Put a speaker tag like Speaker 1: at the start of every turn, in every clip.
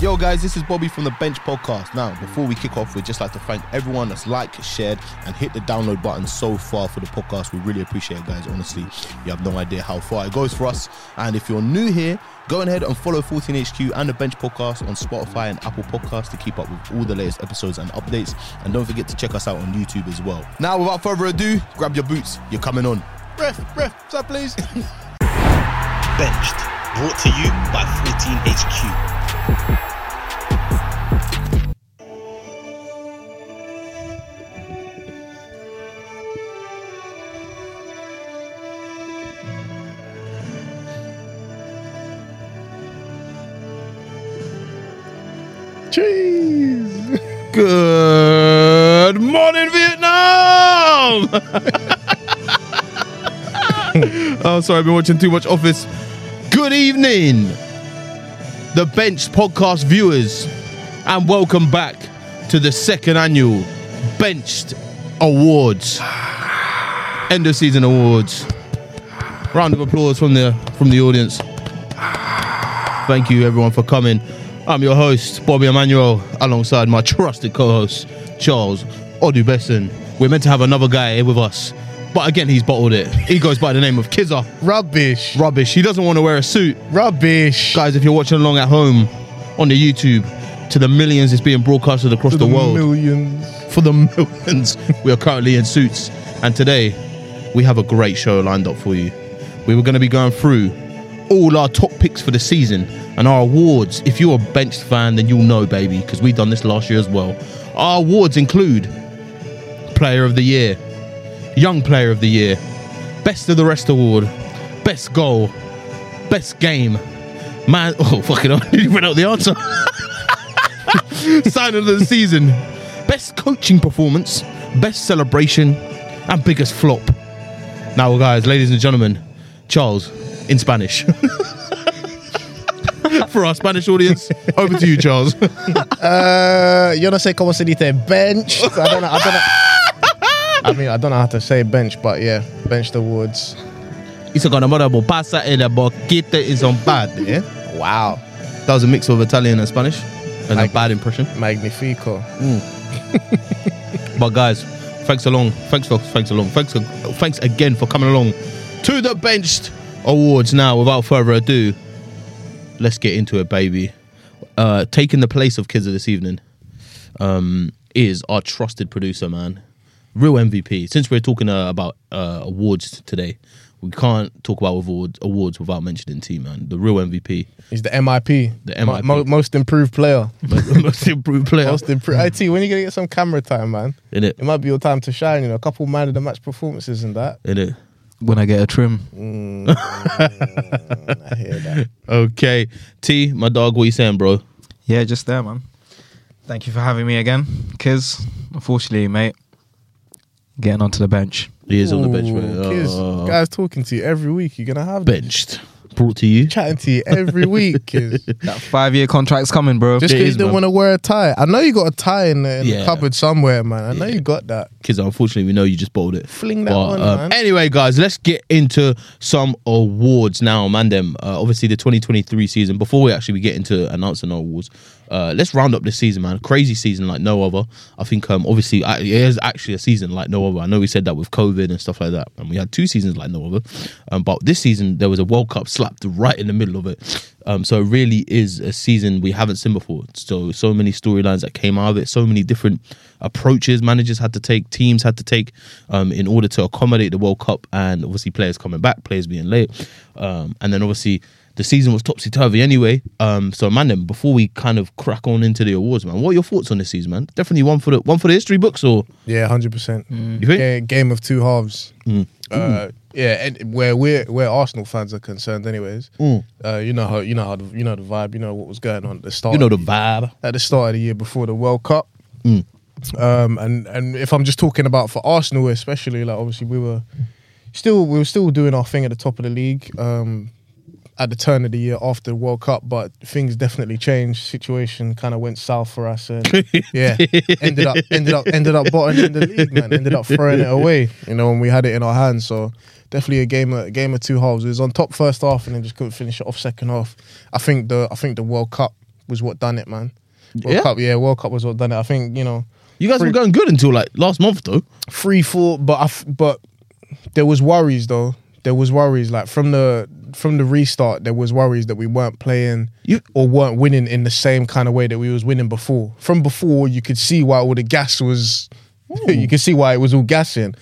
Speaker 1: Yo, guys, this is Bobby from the Bench Podcast. Now, before we kick off, we'd just like to thank everyone that's liked, shared, and hit the download button so far for the podcast. We really appreciate it, guys. Honestly, you have no idea how far it goes for us. And if you're new here, go ahead and follow 14HQ and the Bench Podcast on Spotify and Apple Podcasts to keep up with all the latest episodes and updates. And don't forget to check us out on YouTube as well. Now, without further ado, grab your boots. You're coming on. Ref, ref, up, please?
Speaker 2: Benched, brought to you by 14HQ.
Speaker 1: Sorry, I've been watching too much Office. Good evening, the Bench podcast viewers, and welcome back to the second annual Benched Awards. End of season awards. Round of applause from the from the audience. Thank you everyone for coming. I'm your host, Bobby Emmanuel, alongside my trusted co-host, Charles Odubesson. We're meant to have another guy here with us, but again, he's bottled it. He goes by the name of Kizza.
Speaker 3: Rubbish.
Speaker 1: Rubbish. He doesn't want to wear a suit.
Speaker 3: Rubbish.
Speaker 1: Guys, if you're watching along at home on the YouTube, to the millions it's being broadcasted across
Speaker 3: the
Speaker 1: the, world.
Speaker 3: Millions.
Speaker 1: for the millions, we are currently in suits. And today, we have a great show lined up for you. We were going to be going through all our top picks for the season and our awards. If you're a benched fan, then you'll know, baby, because we've done this last year as well. Our awards include Player of the Year, Young Player of the Year, Best of the Rest Award, Best Goal, Best Game, Man. Oh, fucking hell, you went out the answer. Sign of the season, Best Coaching Performance, Best Celebration, and Biggest Flop. Now, guys, ladies and gentlemen, Charles in Spanish. For our Spanish audience, over to you, Charles.
Speaker 3: Uh, yo no sé cómo se dice bench. I don't know. I don't know. I mean, I don't know how to say bench, but yeah, bench benched awards.
Speaker 1: Hizo con amor a pasa en la boquita y son bad. Yeah?
Speaker 3: Wow.
Speaker 1: That was a mix of Italian and Spanish, and a bad impression.
Speaker 3: Magnifico.
Speaker 1: But guys, thanks along. Thanks for thanks along. Thanks thanks again for coming along to the benched awards. Now, without further ado, let's get into it, baby. Uh, taking the place of kids of this evening um, is our trusted producer, man, real MVP. Since we're talking uh, about uh, awards today, we can't talk about awards awards without mentioning T, man, the real MVP,
Speaker 3: He's the MIP.
Speaker 1: The
Speaker 3: Mo-
Speaker 1: MIP.
Speaker 3: mo- most improved player.
Speaker 1: most improved player.
Speaker 3: Most improved. IT, when are you gonna get some camera time, man?
Speaker 1: In it,
Speaker 3: It might be your time to shine. You know, a couple of man of the match performances and that.
Speaker 1: in it.
Speaker 4: when I get a trim.
Speaker 3: I hear that.
Speaker 1: Okay, T, my dog, what you saying, bro?
Speaker 4: Yeah, just there, man. Thank you for having me again, Kiz. Unfortunately, mate, getting onto the bench.
Speaker 1: He is on the bench,
Speaker 3: Ooh,
Speaker 1: mate.
Speaker 3: Kids,
Speaker 1: Oh.
Speaker 3: guys talking to you every week. You're gonna have them.
Speaker 1: benched. Brought to you.
Speaker 3: chatting to you every week. Kids.
Speaker 4: That five year contract's coming, bro.
Speaker 3: Just
Speaker 1: It
Speaker 3: because
Speaker 1: is,
Speaker 3: you didn't
Speaker 1: man.
Speaker 3: want to wear a tie. I know you got a tie in, the, in
Speaker 1: Yeah.
Speaker 3: the cupboard somewhere, man. I know
Speaker 1: Yeah.
Speaker 3: you got that.
Speaker 1: Kids, unfortunately, we know you just bottled it.
Speaker 3: Fling that
Speaker 1: But,
Speaker 3: on,
Speaker 1: um,
Speaker 3: man.
Speaker 1: Anyway, guys, let's get into some awards now, man. Them uh, obviously the 2023 season. Before we actually get into announcing our awards, uh, let's round up this season, man. Crazy season like no other. I think um, obviously it is actually a season like no other. I know we said that with COVID and stuff like that, and we had two seasons like no other. Um, but this season there was a World Cup slapped right in the middle of it. Um, so it really is a season we haven't seen before. So so many storylines that came out of it, so many different approaches managers had to take, teams had to take um, in order to accommodate the World Cup, and obviously players coming back, players being late, um, and then obviously the season was topsy turvy anyway. Um, so man, then before we kind of crack on into the awards, man, what are your thoughts on this season, man? Definitely one for the one for the history books, or
Speaker 3: Yeah, hundred percent.
Speaker 1: you think?
Speaker 3: Game of two halves.
Speaker 1: Mm.
Speaker 3: Uh, yeah, and where we're where Arsenal fans are concerned, anyways.
Speaker 1: Mm.
Speaker 3: Uh, you know how you know how the, you know the vibe. You know what was going on at the start.
Speaker 1: You know the
Speaker 3: of
Speaker 1: vibe.
Speaker 3: at the start of the year before the World Cup.
Speaker 1: Mm.
Speaker 3: Um, and and if I'm just talking about for Arsenal, especially, like obviously we were still we were still doing our thing at the top of the league. Um, at the turn of the year after the World Cup, but things definitely changed. Situation kind of went south for us, and yeah, ended up ended up ended up bottoming in the league, man. Ended up throwing it away, you know, when we had it in our hands. So definitely a game of, a game of two halves. It was on top first half, and then just couldn't finish it off second half. I think the I think the World Cup was what done it, man. World
Speaker 1: Yeah?
Speaker 3: Cup, yeah, World Cup was what done it. I think you know
Speaker 1: You guys were going good until like last month though.
Speaker 3: free fall, but I f- but there was worries though. There was worries like from the from the restart. There was worries that we weren't playing
Speaker 1: You-
Speaker 3: or weren't winning in the same kind of way that we was winning before. From before, you could see why all the gas was. you could see why it was all gassing.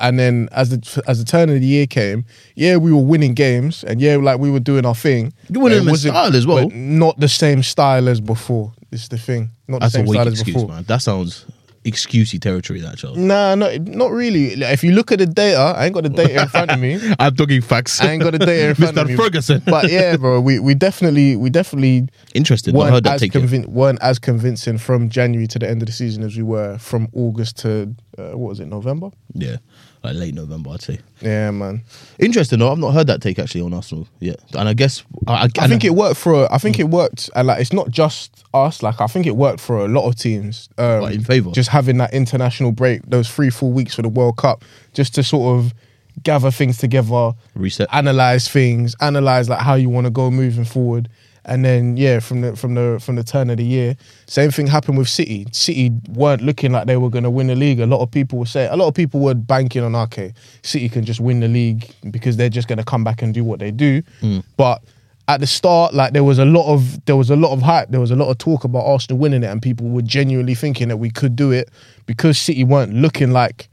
Speaker 3: And then as the as the turn of the year came, yeah, we were winning games, and yeah, like we were doing our thing.
Speaker 1: You winning
Speaker 3: But
Speaker 1: in
Speaker 3: wasn't-
Speaker 1: style as well.
Speaker 3: but not the same style as before. This is the thing. Not
Speaker 1: That's
Speaker 3: the same style as
Speaker 1: excuse,
Speaker 3: before.
Speaker 1: man. That sounds excusey territory. That child.
Speaker 3: Nah, no, not really. Like, if you look at the data, I ain't got the data in front of me.
Speaker 1: I'm talking facts.
Speaker 3: I ain't got the data in front
Speaker 1: Mr.
Speaker 3: of me. Mr.
Speaker 1: Ferguson.
Speaker 3: But yeah, bro, we, we definitely we definitely
Speaker 1: Interesting. I
Speaker 3: weren't
Speaker 1: heard that
Speaker 3: as
Speaker 1: take
Speaker 3: convin- weren't as convincing from January to the end of the season as we were from August to uh, what was it November?
Speaker 1: Yeah, like late November, I'd say.
Speaker 3: Yeah, man.
Speaker 1: Interesting though. I've not heard that take actually on Arsenal yet, and I guess I, I,
Speaker 3: I think it worked for. I think it worked, and like it's not just us. Like I think it worked for a lot of teams. Um,
Speaker 1: What, in favour?
Speaker 3: just having that international break, those three four weeks for the World Cup, just to sort of gather things together,
Speaker 1: reset.
Speaker 3: analyze things, analyze like how you want to go moving forward. And then yeah, from the from the from the turn of the year, same thing happened with City. City weren't looking like they were going to win the league. A lot of people were saying, a lot of people were banking on okay, City can just win the league because they're just going to come back and do what they do. Hmm. But at the start, like there was a lot of there was a lot of hype. There was a lot of talk about Arsenal winning it, and people were genuinely thinking that we could do it because City weren't looking like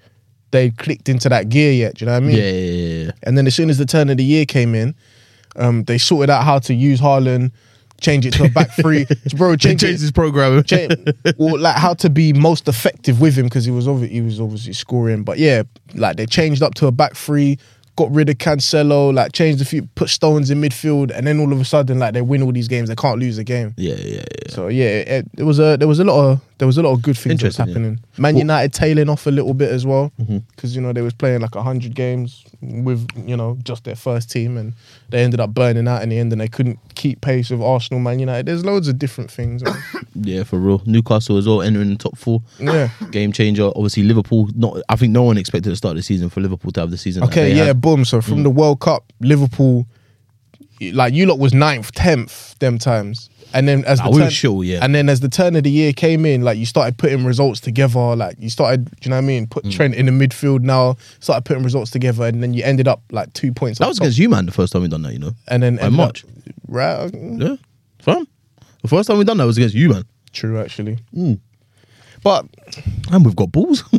Speaker 3: they clicked into that gear yet. Do you know what I mean?
Speaker 1: Yeah, yeah, yeah.
Speaker 3: And then as soon as the turn of the year came in, um, they sorted out how to use Haaland, change it to a back three. Bro, change
Speaker 1: changed his program.
Speaker 3: Change, or like how to be most effective with him because he was obvi- he was obviously scoring. But yeah, like they changed up to a back three, got rid of Cancelo, like changed a few, put Stones in midfield, and then all of a sudden like they win all these games, they can't lose a game.
Speaker 1: Yeah, yeah, yeah.
Speaker 3: So yeah, it, it was a there was a lot of there was a lot of good things that was
Speaker 1: Interesting, yeah.
Speaker 3: happening. Man United tailing off a little bit as well
Speaker 1: Mm-hmm.
Speaker 3: because you know they was playing like hundred games with you know just their first team and they ended up burning out in the end and they couldn't keep pace with Arsenal, Man United. There's loads of different things.
Speaker 1: Yeah, for real. Newcastle as well entering the top four.
Speaker 3: yeah.
Speaker 1: Game changer. Obviously, Liverpool. Not. I think no one expected to start the season for Liverpool to have the season.
Speaker 3: Okay, yeah,
Speaker 1: had.
Speaker 3: boom. So from the World Cup, Liverpool, like you lot was ninth, tenth them times, and then as
Speaker 1: Nah,
Speaker 3: the
Speaker 1: we were
Speaker 3: turn-
Speaker 1: sure, yeah.
Speaker 3: and then as the turn of the year came in, like you started putting results together. Like you started, do you know what I mean?
Speaker 1: Mm.
Speaker 3: Put Trent in the midfield now. Started putting results together, and then you ended up like two points.
Speaker 1: That
Speaker 3: up
Speaker 1: was
Speaker 3: top.
Speaker 1: against you, man. The first time we done that, you know.
Speaker 3: and then ended up-
Speaker 1: March.
Speaker 3: right?
Speaker 1: Yeah, fam. The first time we done that was against you, man.
Speaker 3: True, actually.
Speaker 1: Mm.
Speaker 3: But
Speaker 1: And we've got balls.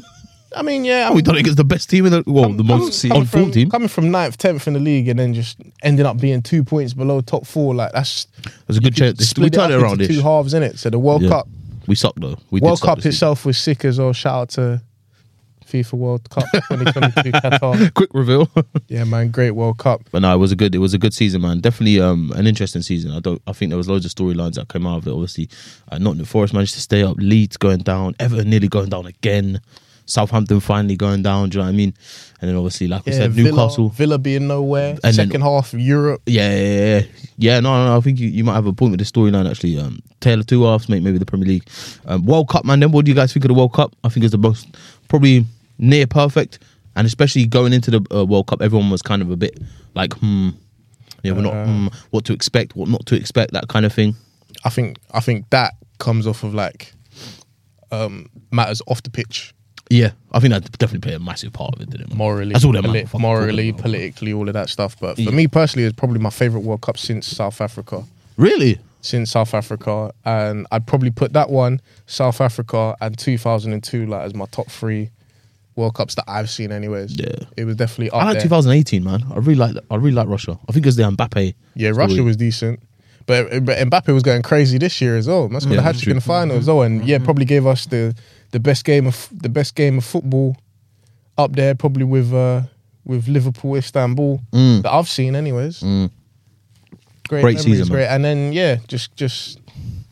Speaker 3: I mean, yeah,
Speaker 1: we done it against the best team in the well, the most on form
Speaker 3: from,
Speaker 1: team.
Speaker 3: coming from ninth, tenth in the league, and then just ending up being two points below top four. Like that's
Speaker 1: It was a good chance. We
Speaker 3: split
Speaker 1: turned it
Speaker 3: up
Speaker 1: around.
Speaker 3: two halves in it. So the World
Speaker 1: Yeah.
Speaker 3: Cup,
Speaker 1: We sucked though. We
Speaker 3: World Cup itself was sick as well. Shout out to FIFA World Cup 2022 Qatar.
Speaker 1: Quick reveal.
Speaker 3: Yeah, man, great World Cup.
Speaker 1: But no, it was a good. It was a good season, man. Definitely um, an interesting season. I don't. I think there was loads of storylines that came out of it. Obviously, uh, Nottingham Forest managed to stay up. Leeds going down. Everton nearly going down again. Southampton finally going down. Do you know what I mean? And then obviously, like we
Speaker 3: Yeah,
Speaker 1: said,
Speaker 3: Villa,
Speaker 1: Newcastle.
Speaker 3: Villa being nowhere.
Speaker 1: And then-
Speaker 3: Second half Europe.
Speaker 1: Yeah, yeah, yeah, yeah. No, no, no. I think you, you might have a point with the storyline actually. Um, Taylor two halves, mate. Maybe the Premier League, um, World Cup, man. Then what do you guys think of the World Cup? I think it's the most probably near perfect, and especially going into the uh, World Cup, everyone was kind of a bit like, hmm, yeah, we're not
Speaker 3: Uh.
Speaker 1: hmm, what to expect, what not to expect, that kind of thing.
Speaker 3: I think I think that comes off of like um, matters off the pitch,
Speaker 1: Yeah, I think that definitely played a massive part of it, didn't it? man?
Speaker 3: morally,
Speaker 1: That's all that
Speaker 3: poli-
Speaker 1: motherfucker
Speaker 3: morally, politically, all of that stuff. But for
Speaker 1: Yeah.
Speaker 3: me personally, it's probably my favorite World Cup since South Africa.
Speaker 1: Really?
Speaker 3: Since South Africa, and I'd probably put that one, South Africa, and 2002 like as my top three World Cups that I've seen. Anyways,
Speaker 1: Yeah.
Speaker 3: it was definitely up
Speaker 1: I like
Speaker 3: there.
Speaker 1: 2018, man. I really like. I really like Russia. I think it's the Mbappe.
Speaker 3: Yeah,
Speaker 1: story.
Speaker 3: Russia was decent. But, but Mbappe was going crazy this year as well. That's got
Speaker 1: Yeah,
Speaker 3: the hat
Speaker 1: that's
Speaker 3: trick in the
Speaker 1: true.
Speaker 3: final as well, and yeah, mm-hmm. probably gave us the the best game of the best game of football up there, probably with uh, with Liverpool, Istanbul
Speaker 1: Mm.
Speaker 3: that I've seen, anyways.
Speaker 1: Mm.
Speaker 3: Great,
Speaker 1: Great
Speaker 3: memories,
Speaker 1: season, man.
Speaker 3: great, and then yeah, just just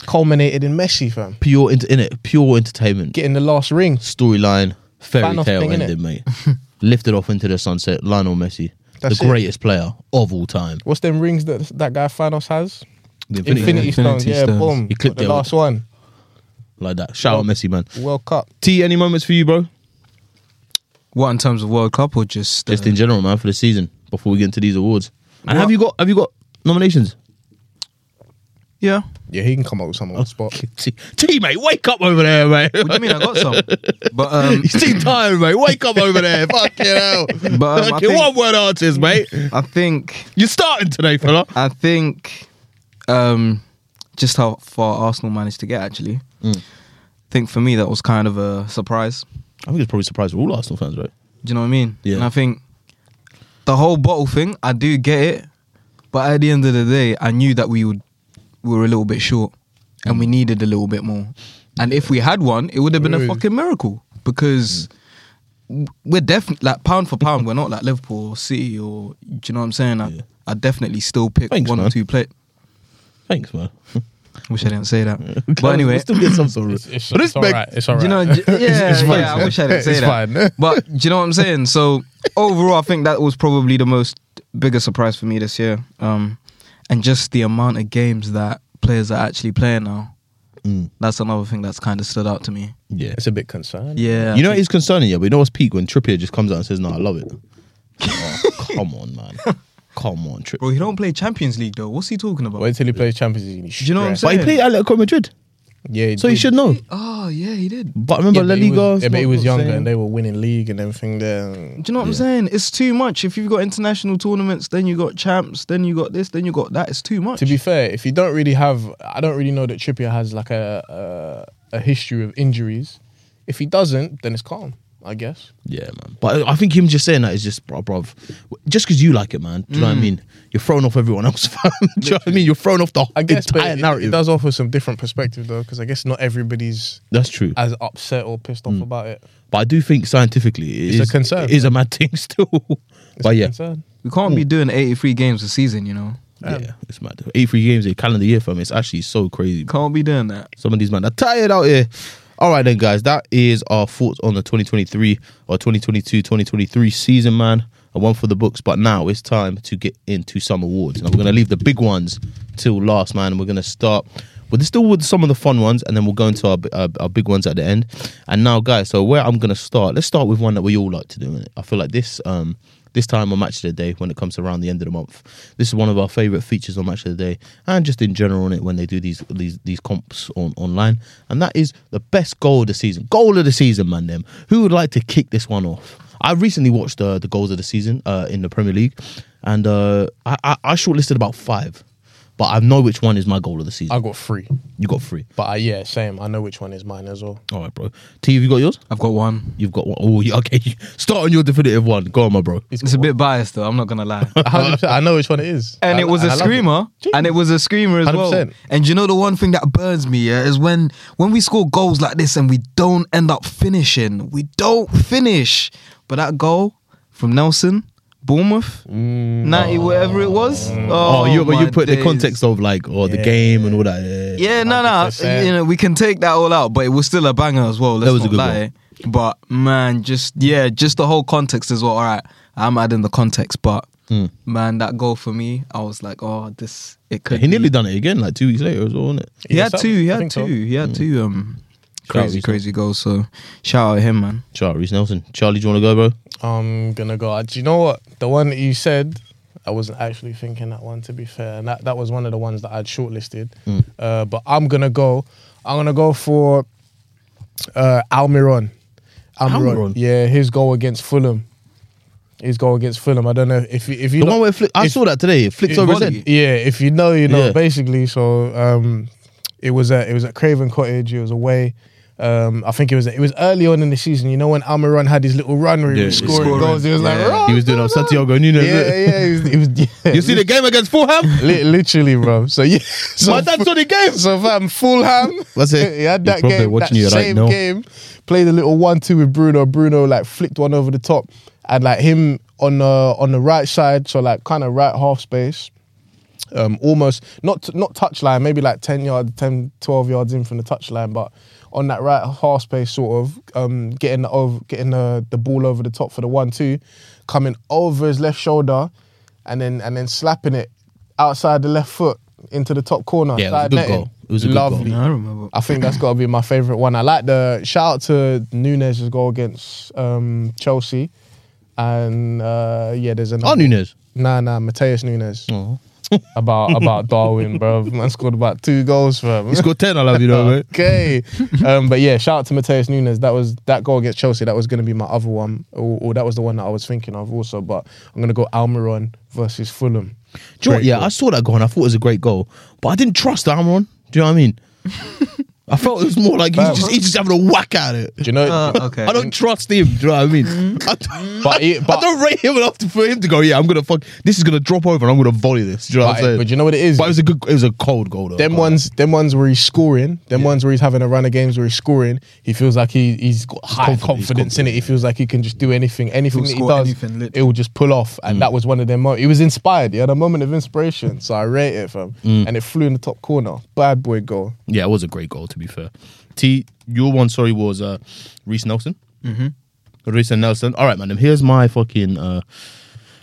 Speaker 3: culminated in Messi, fam,
Speaker 1: Pure in, in it. Pure entertainment.
Speaker 3: getting the last ring.
Speaker 1: storyline, fairy
Speaker 3: Fan
Speaker 1: tale
Speaker 3: thing, innit?
Speaker 1: ending, mate. Lifted off into the sunset, Lionel Messi,
Speaker 3: That's
Speaker 1: the
Speaker 3: it.
Speaker 1: greatest player of all time.
Speaker 3: What's them rings that that guy Thanos has?
Speaker 1: The
Speaker 3: Infinity,
Speaker 1: Infinity,
Speaker 3: Stones,
Speaker 4: Infinity
Speaker 3: yeah,
Speaker 4: Stones.
Speaker 3: boom.
Speaker 1: He clipped
Speaker 3: the
Speaker 1: it
Speaker 3: last one,
Speaker 1: like that. Shout out Messi, man.
Speaker 3: World Cup.
Speaker 1: T, any moments for you, bro?
Speaker 4: What in terms of World Cup or just
Speaker 1: Just
Speaker 4: uh,
Speaker 1: in general, man, for the season. Before we get into these awards, and
Speaker 3: What-
Speaker 1: have you got have you got nominations?
Speaker 4: Yeah.
Speaker 3: Yeah, he can come up with some on the spot.
Speaker 1: T- Teammate, wake up over there, mate.
Speaker 4: What do you mean? I got some. But um,
Speaker 1: You seem tired, mate. Wake up over there. Fucking hell.
Speaker 4: But, um, I
Speaker 1: Fucking
Speaker 4: think-
Speaker 1: one word artist, mate.
Speaker 4: I think
Speaker 1: You're starting today, fella.
Speaker 4: I think um, just how far Arsenal managed to get. Actually,
Speaker 1: Mm.
Speaker 4: I think for me that was kind of a surprise.
Speaker 1: I think it's probably surprised for all Arsenal fans, right?
Speaker 4: Do you know what I mean?
Speaker 1: Yeah.
Speaker 4: And I think the whole bottle thing, I do get it, but at the end of the day, I knew that we would we were a little bit short, and we needed a little bit more. And if we had one, it would have been a fucking miracle because we're definitely like pound for pound, we're not like Liverpool or City or do you know what I'm saying? I,
Speaker 1: Yeah.
Speaker 4: I definitely still pick
Speaker 1: Thanks,
Speaker 4: one
Speaker 1: man.
Speaker 4: or two play.
Speaker 1: Thanks, man.
Speaker 4: Wish I didn't say that. but anyway,
Speaker 1: still get some sort of
Speaker 3: It's, it's,
Speaker 1: respect.
Speaker 3: it's all right. It's all
Speaker 4: do you know, j- yeah,
Speaker 3: It's fine,
Speaker 4: yeah. I wish I didn't say that.
Speaker 3: fine.
Speaker 4: But do you know what I'm saying? So overall, I think that was probably the most biggest surprise for me this year. Um, and just the amount of games that players are actually playing now.
Speaker 1: Mm,
Speaker 4: That's another thing that's kind of stood out to me.
Speaker 1: yeah.
Speaker 3: It's a bit concerning.
Speaker 4: Yeah,
Speaker 1: You know it is concerning, yeah, but you know what's peak when Trippier just comes out and says, "No, I love it." Oh, come on, man. Come on, Trippier.
Speaker 4: bro, he don't play Champions League though. What's he talking about?
Speaker 3: Wait till he plays Champions League.
Speaker 4: Do you know what I'm saying?
Speaker 1: But he
Speaker 4: saying?
Speaker 1: played Atletico Madrid,
Speaker 3: Yeah,
Speaker 1: so he
Speaker 3: did.
Speaker 1: should know.
Speaker 4: Oh yeah, he did. Do
Speaker 1: But remember,
Speaker 3: Yeah,
Speaker 1: La
Speaker 3: but he
Speaker 1: Liga.
Speaker 3: was, yeah, but he was younger
Speaker 1: saying-
Speaker 3: and they were winning league and everything there.
Speaker 4: Do you know what I'm saying? It's too much. If you've got international tournaments, then you got champs, then you got this, then you got that. It's too much.
Speaker 3: To be fair, if you don't really have, I don't really know that Trippier has like a a, a history of injuries. If he doesn't, then it's calm, I guess.
Speaker 1: Yeah, man. But I think him just saying that is just, bro, bruv. Just because you like it, man. Do you know
Speaker 3: Mm.
Speaker 1: what I mean? You're throwing off everyone else, fam. Do you know what I mean? You're throwing off the
Speaker 3: I guess, but
Speaker 1: entire
Speaker 3: it,
Speaker 1: narrative.
Speaker 3: it does offer some different perspective though, because I guess not everybody's
Speaker 1: That's true.
Speaker 3: as upset or pissed off about it.
Speaker 1: But I do think scientifically it
Speaker 3: It's a
Speaker 1: is-
Speaker 3: concern,
Speaker 1: It is a mad thing still.
Speaker 3: It's
Speaker 1: but
Speaker 3: a
Speaker 1: yeah,
Speaker 3: concern.
Speaker 4: we can't be doing 83 games a season, you know.
Speaker 1: yeah, it's mad. 83 games a calendar year for me. It's actually so crazy.
Speaker 4: Can't be doing that.
Speaker 1: Some of these men are tired out here. All right, then, guys. That is our thoughts on the 2023 or 2022 2023 season, man. A one for the books. But now it's time to get into some awards. Now, we're going to leave the big ones till last, man. And we're going to start with still with some of the fun ones. And then we'll go into our, our, our big ones at the end. And now, guys, so where I'm going to start, let's start with one that we all like to do. I feel like this. um this time on Match of the Day, when it comes around the end of the month, this is one of our favorite features on Match of the Day, and just in general on it when they do these these these comps on online, and that is the best goal of the season. Goal of the season, man. Them. Who would like to kick this one off? I recently watched uh, the goals of the season uh, in the Premier League, and uh, I, I I shortlisted about five, but I know which one is my goal of the season.
Speaker 3: I got three,
Speaker 1: you got three.
Speaker 3: but uh, yeah, same. I know which one is mine as well.
Speaker 1: All right, bro. T, have you got yours?
Speaker 4: I've got one.
Speaker 1: You've got one. Oh, yeah, okay. Start on your definitive one. Go on, my bro.
Speaker 4: It's a bit biased though. I'm not gonna lie.
Speaker 3: 100%, I know which one it is,
Speaker 4: and
Speaker 3: I-
Speaker 4: it was a
Speaker 3: I love
Speaker 4: screamer, and it was a screamer as well.
Speaker 3: 100%.
Speaker 4: And you know the one thing that burns me yeah, is when when we score goals like this and we don't end up finishing. We don't finish. But that goal from Nelson, Bournemouth, ninety whatever it was. Oh,
Speaker 1: Oh, you but you
Speaker 4: my
Speaker 1: put the context of like or the
Speaker 3: Yeah.
Speaker 1: game and all that. Yeah.
Speaker 4: Yeah, no, no. You know, we can take that all out, but it was still a banger as well. Let's
Speaker 1: That was a good
Speaker 4: lie. But man, just yeah, just the whole context as well. All right, I'm adding the context, but
Speaker 1: Mm.
Speaker 4: man, that goal for me, I was like, oh, this it could.
Speaker 1: he nearly
Speaker 4: be.
Speaker 1: done it again, like two weeks later as well, wasn't it?
Speaker 4: He
Speaker 3: Yeah,
Speaker 4: had
Speaker 3: some-
Speaker 4: two. He had two.
Speaker 3: so.
Speaker 4: He had two. Um,
Speaker 1: Shout out
Speaker 4: crazy,
Speaker 1: Reece
Speaker 4: crazy goals. So shout out him, man.
Speaker 1: Shout out Reiss Nelson. Charlie, do you want to go, bro?
Speaker 3: I'm gonna go. Do you know what? The one that you said, I wasn't actually thinking that one. To be fair, and that, that was one of the ones that I'd shortlisted.
Speaker 1: Mm.
Speaker 3: Uh, but I'm gonna go. I'm gonna go for uh, Almiron.
Speaker 1: Almiron?
Speaker 3: Yeah, his goal against Fulham. His goal against Fulham. I don't know if you, if you
Speaker 1: The
Speaker 3: know-
Speaker 1: one where it flick, I
Speaker 3: if-
Speaker 1: saw that today. It flicked
Speaker 3: if-
Speaker 1: over his head.
Speaker 3: Yeah, if you know, you know.
Speaker 1: Yeah.
Speaker 3: Basically, so um, it was at it was at Craven Cottage. It was away. Um, I think it was it was early on in the season. You know when Almiron had his little run where he
Speaker 1: Yeah,
Speaker 3: was scoring
Speaker 4: Scoring.
Speaker 3: goals. He was like,
Speaker 4: Yeah.
Speaker 3: "Rah,
Speaker 1: He was doing up
Speaker 3: rah."
Speaker 1: Santiago Munez.
Speaker 3: Yeah, yeah, he was. He was yeah.
Speaker 1: You see the game against Fulham?
Speaker 3: Literally, bro. So yeah, so,
Speaker 1: My dad saw the game.
Speaker 3: so fam, Fulham.
Speaker 1: That's it.
Speaker 3: He had that game,
Speaker 1: watching
Speaker 3: that
Speaker 1: you
Speaker 3: same game. Played a little one-two with Bruno. Bruno like flicked one over the top, and like him on the on the right side, so like kind of right half space. Um, almost not not touchline, maybe like 10 yards, 10, 12 yards in from the touchline, but on that right half space, sort of um, getting the over, getting the, the ball over the top for the one-two, coming over his left shoulder, and then and then slapping it outside the left foot into the top corner.
Speaker 1: Yeah, it was a good
Speaker 3: netting.
Speaker 1: goal. It was a good
Speaker 3: Lovely.
Speaker 1: goal.
Speaker 4: I remember.
Speaker 3: I think that's got to be my favorite one. I like the shout out to Nunes' goal against um, Chelsea, and uh, yeah, there's another.
Speaker 1: Oh, Nunez.
Speaker 3: Nah, nah, Matheus Nunes.
Speaker 1: Oh.
Speaker 3: About about Darwin, bro. Man scored about two goals for him.
Speaker 1: He scored ten. I love you, though, mate.
Speaker 3: Okay, um, but yeah, shout out to Matheus Nunes. That was that goal against Chelsea. That was going to be my other one, or, or that was the one that I was thinking of also. But I'm going to go Almiron versus Fulham.
Speaker 1: Do you know what? Yeah,
Speaker 3: goal.
Speaker 1: I saw that goal and I thought it was a great goal, but I didn't trust Amron. Do you know what I mean? I felt it was more like he's just, he's just having a whack at it.
Speaker 3: Do you know?
Speaker 4: Uh, okay.
Speaker 1: I don't trust him. Do you know what I mean? Mm-hmm. I, don't-
Speaker 3: But he-
Speaker 1: I don't rate him enough to, for him to go. Yeah, I'm gonna fuck. This is gonna drop over and I'm gonna volley this. Do you know what I'm saying?
Speaker 3: but you know what it is?
Speaker 1: But it was a good. It was a cold goal though.
Speaker 3: them
Speaker 1: But-
Speaker 3: ones, them ones where he's scoring, them ones where he's having a run of games where he's scoring, he feels like he he's got high
Speaker 1: confident, he's
Speaker 3: confidence in it. He feels like he can just do anything, anything
Speaker 4: He'll
Speaker 3: that he does,
Speaker 4: anything,
Speaker 3: it will just pull off. And mm. that was one of them. Mo- he was inspired. He had a moment of inspiration, so I rate it fam. Mm. And it flew in the top corner. Bad boy goal.
Speaker 1: Yeah, it was a great goal to be fair. T, your one, sorry, was uh, Reiss Nelson. Mm-hmm. Reiss Nelson. All right, man. Here's my fucking uh,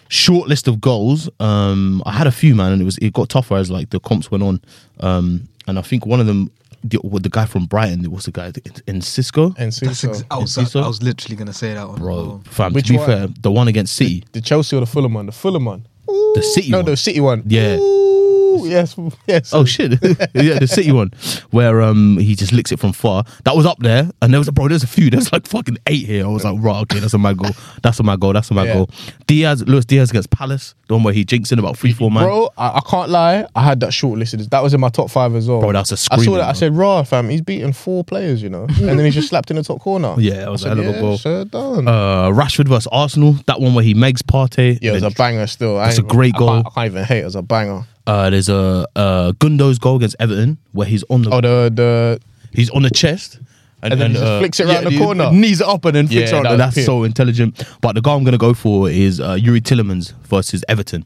Speaker 1: short list of goals. Um, I had a few, man, and it was it got tougher as like the comps went on. Um, and I think one of them, the, with the guy from Brighton, it was the guy Enciso.
Speaker 3: And
Speaker 4: That's
Speaker 3: Suso.
Speaker 4: ex- I, was,
Speaker 1: Is he so?
Speaker 4: I was literally gonna say that one,
Speaker 1: Bro, fam.
Speaker 3: Which
Speaker 1: to be
Speaker 3: one?
Speaker 1: fair, the one against City,
Speaker 3: the Chelsea or the Fulham one? The Fulham one.
Speaker 1: the City
Speaker 3: No,
Speaker 1: one.
Speaker 3: the City one.
Speaker 1: Yeah.
Speaker 3: Ooh, yes, yes.
Speaker 1: Oh shit! yeah, the city one where um he just licks it from far. That was up there, and there was a bro. There's a few. There's like fucking eight here. I was like, right, okay, that's a mad goal. That's a mad goal. That's a mad
Speaker 3: Yeah.
Speaker 1: goal. Diaz, Luis Diaz against Palace, the one where he jinks in about three, four man.
Speaker 3: Bro, I, I can't lie. I had that shortlisted. That was in my top five as well.
Speaker 1: Bro, that's a
Speaker 3: I saw that. I said, "Raw, fam. He's beaten four players, you know." and then he just slapped in the top corner.
Speaker 1: Yeah, it was
Speaker 3: I
Speaker 1: a
Speaker 3: said,
Speaker 1: hell of a goal.
Speaker 3: Sure done.
Speaker 1: Uh, Rashford versus Arsenal. That one where he megs Partey.
Speaker 3: yeah, it was a banger. Still,
Speaker 1: That's a great
Speaker 3: even- I can't,
Speaker 1: goal.
Speaker 3: I can't even hate. It was a banger.
Speaker 1: Uh, there's a uh, Gundo's goal against Everton where he's on the
Speaker 3: Oh, the the
Speaker 1: he's on the chest.
Speaker 3: And then he just flicks it round the corner.
Speaker 1: Knees it up and then flicks
Speaker 3: Yeah,
Speaker 1: it around.
Speaker 3: that
Speaker 1: That's so intelligent. But the guy I'm going to go for is uh, Youri Tielemans versus Everton.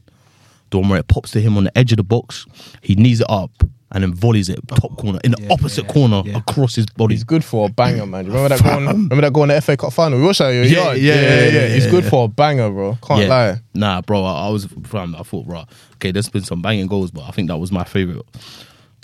Speaker 1: The one where it pops to him on the edge of the box. He knees it up and then volleys it top corner in the
Speaker 4: yeah,
Speaker 1: opposite
Speaker 4: yeah,
Speaker 1: corner
Speaker 4: yeah.
Speaker 1: across his body.
Speaker 3: he's good for a banger, man. You remember that going? Remember that going to the FA Cup final? We watched that. at your
Speaker 1: Yeah, yeah, yeah, yeah,
Speaker 3: He's
Speaker 1: yeah,
Speaker 3: good
Speaker 1: yeah.
Speaker 3: for a banger, bro. Can't
Speaker 1: yeah.
Speaker 3: lie.
Speaker 1: Nah, bro, I, I was fam, I thought, right, okay, there's been some banging goals, but I think that was my favorite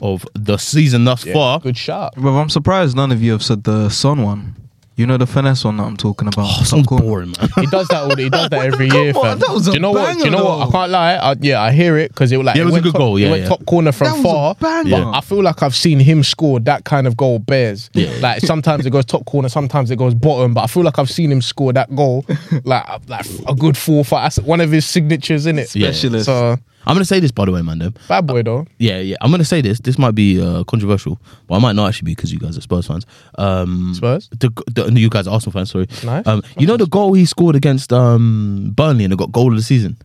Speaker 1: of the season thus
Speaker 3: Yeah,
Speaker 1: far.
Speaker 3: good shot.
Speaker 4: Well, I'm surprised none of you have said the Son one. You know the finesse one that I'm talking about.
Speaker 1: Oh,
Speaker 4: Top
Speaker 1: sounds
Speaker 4: corner.
Speaker 1: boring, man.
Speaker 3: He does that. All, he does that every year,
Speaker 4: on,
Speaker 3: fam.
Speaker 4: that was
Speaker 3: Do you know what? Do you know
Speaker 4: banger,
Speaker 3: what? I can't lie. I, yeah, I hear it because it was like
Speaker 1: Yeah, it was a good
Speaker 3: top,
Speaker 1: goal,
Speaker 3: It
Speaker 1: yeah,
Speaker 3: went
Speaker 1: yeah.
Speaker 3: top corner from
Speaker 4: That was a
Speaker 3: far.
Speaker 4: banger.
Speaker 3: But
Speaker 1: Yeah.
Speaker 3: I feel like I've seen him score that kind of goal. Bears.
Speaker 1: Yeah.
Speaker 3: Like sometimes it goes top corner, sometimes it goes bottom. But I feel like I've seen him score that goal, like like a good four, five. That's one of his signatures in it.
Speaker 4: Specialist.
Speaker 3: So
Speaker 1: I'm gonna say this by the way, man. Them.
Speaker 3: bad boy though.
Speaker 1: Yeah, yeah. I'm gonna say this. This might be uh, controversial, but I might not actually be because you guys are Spurs fans. Um,
Speaker 3: Spurs?
Speaker 1: The, the, you guys are Arsenal fans. Sorry.
Speaker 3: Nice.
Speaker 1: Um, you know the goal he scored against um, Burnley and it got goal of the season.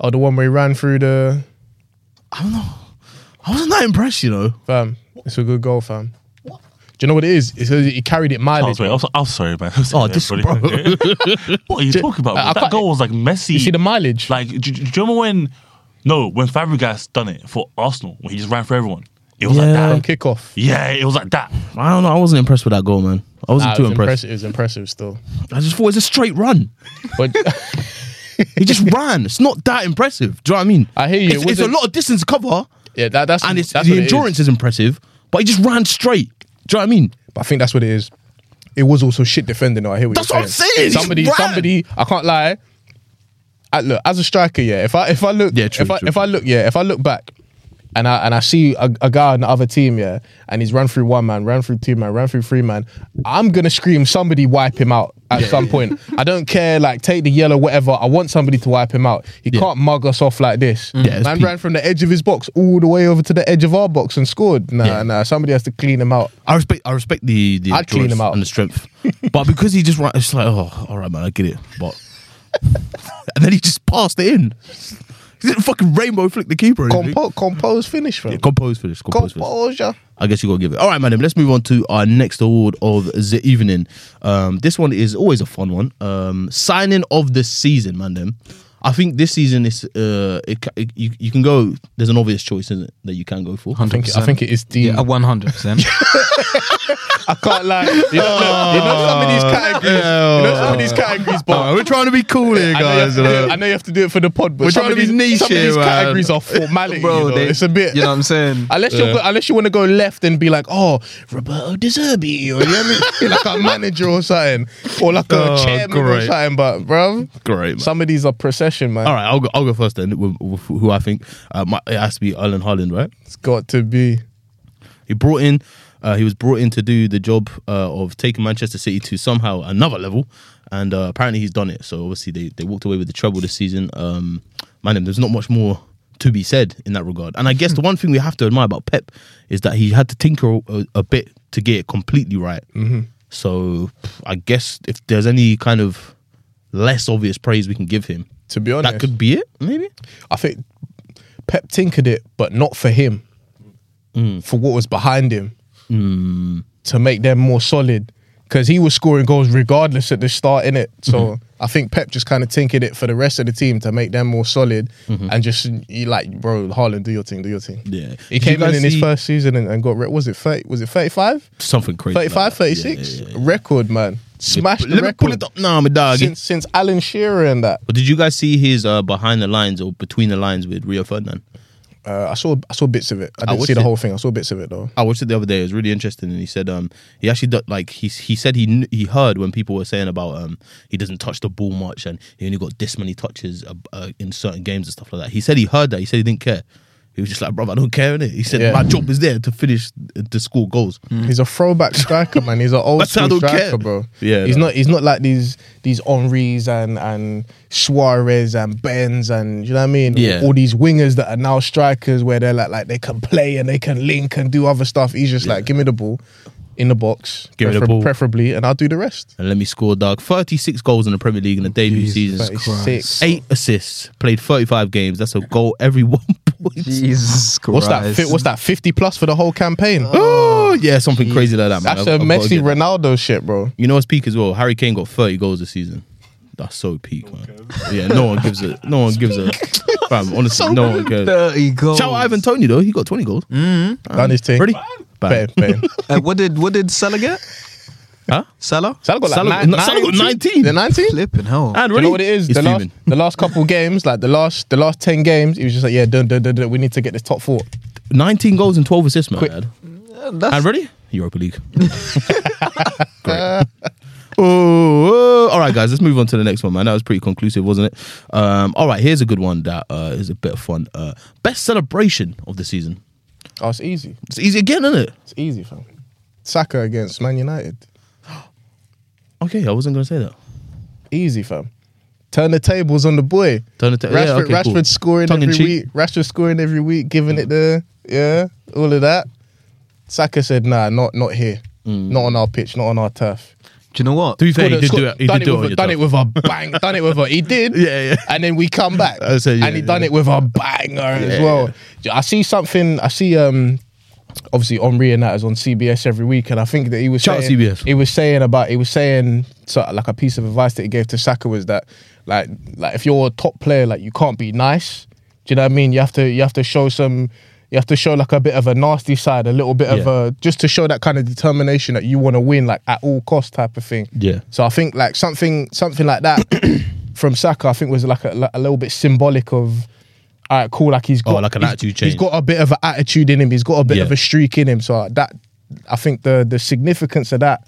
Speaker 3: Oh, the one where he ran through the
Speaker 1: I don't know. I wasn't that impressed, you know.
Speaker 3: fam. It's a good goal, fam. Do you know what it is? It's he carried it
Speaker 5: I
Speaker 3: mileage.
Speaker 5: was, I'm, I'm sorry, man. I'm
Speaker 1: Oh, this
Speaker 5: everybody. what are you talking about?
Speaker 3: I- I
Speaker 5: that goal was like messy.
Speaker 3: You see the mileage?
Speaker 5: like, do, do you remember when? No, when Fabregas done it for Arsenal, when he just ran for everyone. It was
Speaker 1: Yeah.
Speaker 5: like
Speaker 3: from
Speaker 5: that.
Speaker 3: kickoff.
Speaker 5: Yeah, it was like that.
Speaker 1: I don't know. I wasn't impressed with that goal, man. I wasn't
Speaker 3: Nah, it
Speaker 1: too
Speaker 3: was
Speaker 1: impressed.
Speaker 3: impressive. It was impressive still.
Speaker 1: I just thought it was a straight run.
Speaker 3: But
Speaker 1: He just ran. It's not that impressive. Do you know what I mean?
Speaker 3: I hear you.
Speaker 1: It's,
Speaker 3: It
Speaker 1: it's a lot of distance to cover,
Speaker 3: yeah, that, that's
Speaker 1: and it's
Speaker 3: that's
Speaker 1: the
Speaker 3: what it is.
Speaker 1: endurance is impressive. But he just ran straight. Do you know what I mean?
Speaker 3: But I think that's what it is. It was also shit defending. though. I hear what
Speaker 1: That's
Speaker 3: you're
Speaker 1: what I'm saying, he
Speaker 3: Somebody,
Speaker 1: ran.
Speaker 3: somebody. I can't lie. I, look, as a striker, yeah. If I if I look,
Speaker 1: Yeah, true,
Speaker 3: if I
Speaker 1: true,
Speaker 3: if I look, yeah. If I look back, and I and I see a, a guy on the other team, yeah, and he's run through one man, ran through two man, ran through three man. I'm gonna scream, somebody wipe him out at some point. I don't care, like take the yellow, whatever. I want somebody to wipe him out. He can't mug us off like this.
Speaker 1: Yeah,
Speaker 3: man
Speaker 1: peak.
Speaker 3: ran from the edge of his box all the way over to the edge of our box and scored. Nah,
Speaker 1: Yeah.
Speaker 3: nah. Somebody has to clean him out.
Speaker 1: I respect I respect the the
Speaker 3: I'd clean him out.
Speaker 1: and the strength, but because he just ran, it's like oh, all right, man, I get it. But and then he just passed it in. He didn't fucking rainbow flick the keeper.
Speaker 3: Compo- compose finish, fam.
Speaker 1: Yeah, compose this. Compose this.
Speaker 3: Composure.
Speaker 1: I guess you gotta give it. All right, madam. Let's move on to our next award of the evening. Um, this one is always a fun one. Um, signing of the season, man. Then. I think this season is uh, it, it, you you can go. There's an obvious choice, isn't it, that you can go for.
Speaker 3: I think, I think it is Dean.
Speaker 4: Yeah, one hundred percent.
Speaker 3: I can't lie. You know, look, you know some of these categories. You know some of these categories, but
Speaker 1: we're trying to be cool here,
Speaker 3: I know, have to do it, I know you have to do it for the pod, but
Speaker 1: We're
Speaker 3: some
Speaker 1: trying
Speaker 3: of
Speaker 1: to be
Speaker 3: these,
Speaker 1: niche
Speaker 3: some of
Speaker 1: here,
Speaker 3: these
Speaker 1: man.
Speaker 3: categories are formality.
Speaker 4: Bro,
Speaker 3: you know?
Speaker 4: they-
Speaker 3: it's a bit.
Speaker 4: You know what I'm saying?
Speaker 3: Unless you unless you want to go left and be like, oh, Roberto De Zerbi, or you know what I mean? Like a manager or something, or like a
Speaker 1: Oh,
Speaker 3: chairman or something. But bro,
Speaker 1: Great. Man.
Speaker 3: some of these are processional. Man.
Speaker 1: All right, I'll go. I'll go first then. With, with who I think uh, my, it has to be Erling Haaland, right?
Speaker 3: It's got to be.
Speaker 1: He brought in. Uh, he was brought in to do the job uh, of taking Manchester City to somehow another level, and uh, apparently he's done it. So obviously they, they walked away with the treble this season. Um, man, there's not much more to be said in that regard. And I guess the one thing we have to admire about Pep is that he had to tinker a, a bit to get it completely right. Mm-hmm. So I guess if there's any kind of less obvious praise we can give him,
Speaker 3: To be honest,
Speaker 1: that could be it. Maybe.
Speaker 3: I think Pep tinkered it, but not for him, mm. for what was behind him mm. to make them more solid. Because he was scoring goals regardless at the start, in it. So mm-hmm. I think Pep just kind of tinkered it for the rest of the team to make them more solid, mm-hmm. and just like, bro, Haaland, do your thing, do your thing.
Speaker 1: Yeah.
Speaker 3: He
Speaker 1: Did
Speaker 3: came in
Speaker 1: guys
Speaker 3: in his first season and, and got re- was it 30, was it 35?
Speaker 1: Something crazy. like
Speaker 3: 35,
Speaker 1: that.
Speaker 3: 36?
Speaker 1: Yeah, yeah, yeah.
Speaker 3: Record, man. Smashed the
Speaker 1: Let me pull it up now, my dog.
Speaker 3: Since since Alan Shearer and that.
Speaker 1: But did you guys see his uh, behind the lines or between the lines with Rio Ferdinand?
Speaker 3: Uh, I saw I saw bits of it. I didn't
Speaker 1: watched
Speaker 3: see the
Speaker 1: it.
Speaker 3: whole thing. I saw bits of it though.
Speaker 1: I watched it the other day. It was really interesting, and he said um he actually do, like he he said he kn- he heard when people were saying about um he doesn't touch the ball much and he only got this many touches uh, uh, in certain games and stuff like that. He said he heard that. He said he didn't care. He was just like, "Brother, I don't care. Innit? He said
Speaker 3: Yeah.
Speaker 1: my job is there to finish to score goals. Mm.
Speaker 3: He's a throwback striker, man. He's an old
Speaker 1: That's I
Speaker 3: school
Speaker 1: don't
Speaker 3: striker,
Speaker 1: care.
Speaker 3: bro.
Speaker 1: Yeah,
Speaker 3: he's
Speaker 1: no.
Speaker 3: not. He's not like these these Henrys and and Suarez and Benz and you know what I mean.
Speaker 1: Yeah.
Speaker 3: all these wingers that are now strikers where they're like like they can play and they can link and do other stuff. He's just like, give me the ball in the box,
Speaker 1: Give me the
Speaker 3: prefer-
Speaker 1: ball.
Speaker 3: preferably, and I'll do the rest.
Speaker 1: And let me score, Doug. Thirty six goals in the Premier League in the debut
Speaker 4: Jesus
Speaker 1: season.
Speaker 4: Christ.
Speaker 3: 36.
Speaker 1: Eight assists. Played thirty five games. That's a goal every one point.
Speaker 4: Jesus Christ.
Speaker 3: What's that? Fi- what's that? Fifty plus for the whole campaign.
Speaker 1: Oh yeah, something crazy like that, man.
Speaker 3: That's
Speaker 1: I've-
Speaker 3: a
Speaker 1: I've gotta
Speaker 3: Messi
Speaker 1: get that.
Speaker 3: Ronaldo shit, bro.
Speaker 1: You know what's peak as well? Harry Kane got 30 goals this season. That's so peak, man. Yeah, no one gives a no one gives a fam, honestly, no one cares.
Speaker 4: 30 goals.
Speaker 1: Shout out Ivan Toney though, he got 20 goals.
Speaker 3: Done his thing.
Speaker 1: Ready?
Speaker 3: Bang,
Speaker 1: Bang.
Speaker 3: bang.
Speaker 4: Uh, what did what did Salah get?
Speaker 1: Huh?
Speaker 4: Salah?
Speaker 3: Salah got like
Speaker 1: Salah-
Speaker 3: nine,
Speaker 1: no, Salah got 19.
Speaker 3: The 19?
Speaker 4: Flipping hell.
Speaker 1: And
Speaker 3: Do you know what it is? The last, the last couple games, like the last the last ten games, he was just like, yeah, dun, dun, dun, dun, we need to get this top four.
Speaker 1: 19 goals and 12 assists, man.
Speaker 3: Quick.
Speaker 1: And ready? Europa League. Great. Oh, oh, all right, guys. Let's move on to the next one, man. That was pretty conclusive, wasn't it? Um, all right, here's a good one that uh, is a bit of fun. Uh, best celebration of the season.
Speaker 3: Oh, it's easy.
Speaker 1: It's easy again, isn't it?
Speaker 3: It's easy, fam. Saka against Man United.
Speaker 1: Okay, I wasn't gonna say that.
Speaker 3: Easy, fam. Turn the tables on the boy.
Speaker 1: Turn the ta-
Speaker 3: Rashford,
Speaker 1: yeah, okay,
Speaker 3: Rashford
Speaker 1: cool.
Speaker 3: scoring
Speaker 1: Tongue
Speaker 3: every week. Rashford scoring every week, giving it the yeah, all of that. Saka said, "Nah, not not here.
Speaker 1: Mm.
Speaker 3: Not on our pitch. Not on our turf."
Speaker 4: Do you know what?
Speaker 1: To be fair, he did do it. He
Speaker 3: done
Speaker 1: did do it.
Speaker 3: with,
Speaker 1: on
Speaker 3: a- done it with a bang. done it with a. He did.
Speaker 1: Yeah, yeah.
Speaker 3: And then we come back.
Speaker 1: Said, yeah,
Speaker 3: and he
Speaker 1: yeah,
Speaker 3: done it with a banger as well. I see something. I see. um Obviously, Henry and that is on CBS every week, and I think that he was
Speaker 1: Shout
Speaker 3: saying,
Speaker 1: CBS.
Speaker 3: He was saying about. He was saying so like a piece of advice that he gave to Saka was that like like if you're a top player, like you can't be nice. Do you know what I mean? You have to you have to show some. You have to show like a bit of a nasty side, a little bit of a just to show that kind of determination that you want to win, like at all cost type of thing.
Speaker 1: Yeah.
Speaker 3: So I think like something something like that from Saka, I think was like a, a little bit symbolic of. All right, cool. Like he's oh, got
Speaker 1: Oh, like an
Speaker 3: he's-
Speaker 1: attitude
Speaker 3: He's
Speaker 1: change.
Speaker 3: He's got a bit of an attitude in him. He's got a bit
Speaker 1: Yeah.
Speaker 3: of a streak in him. So that I think the the significance of that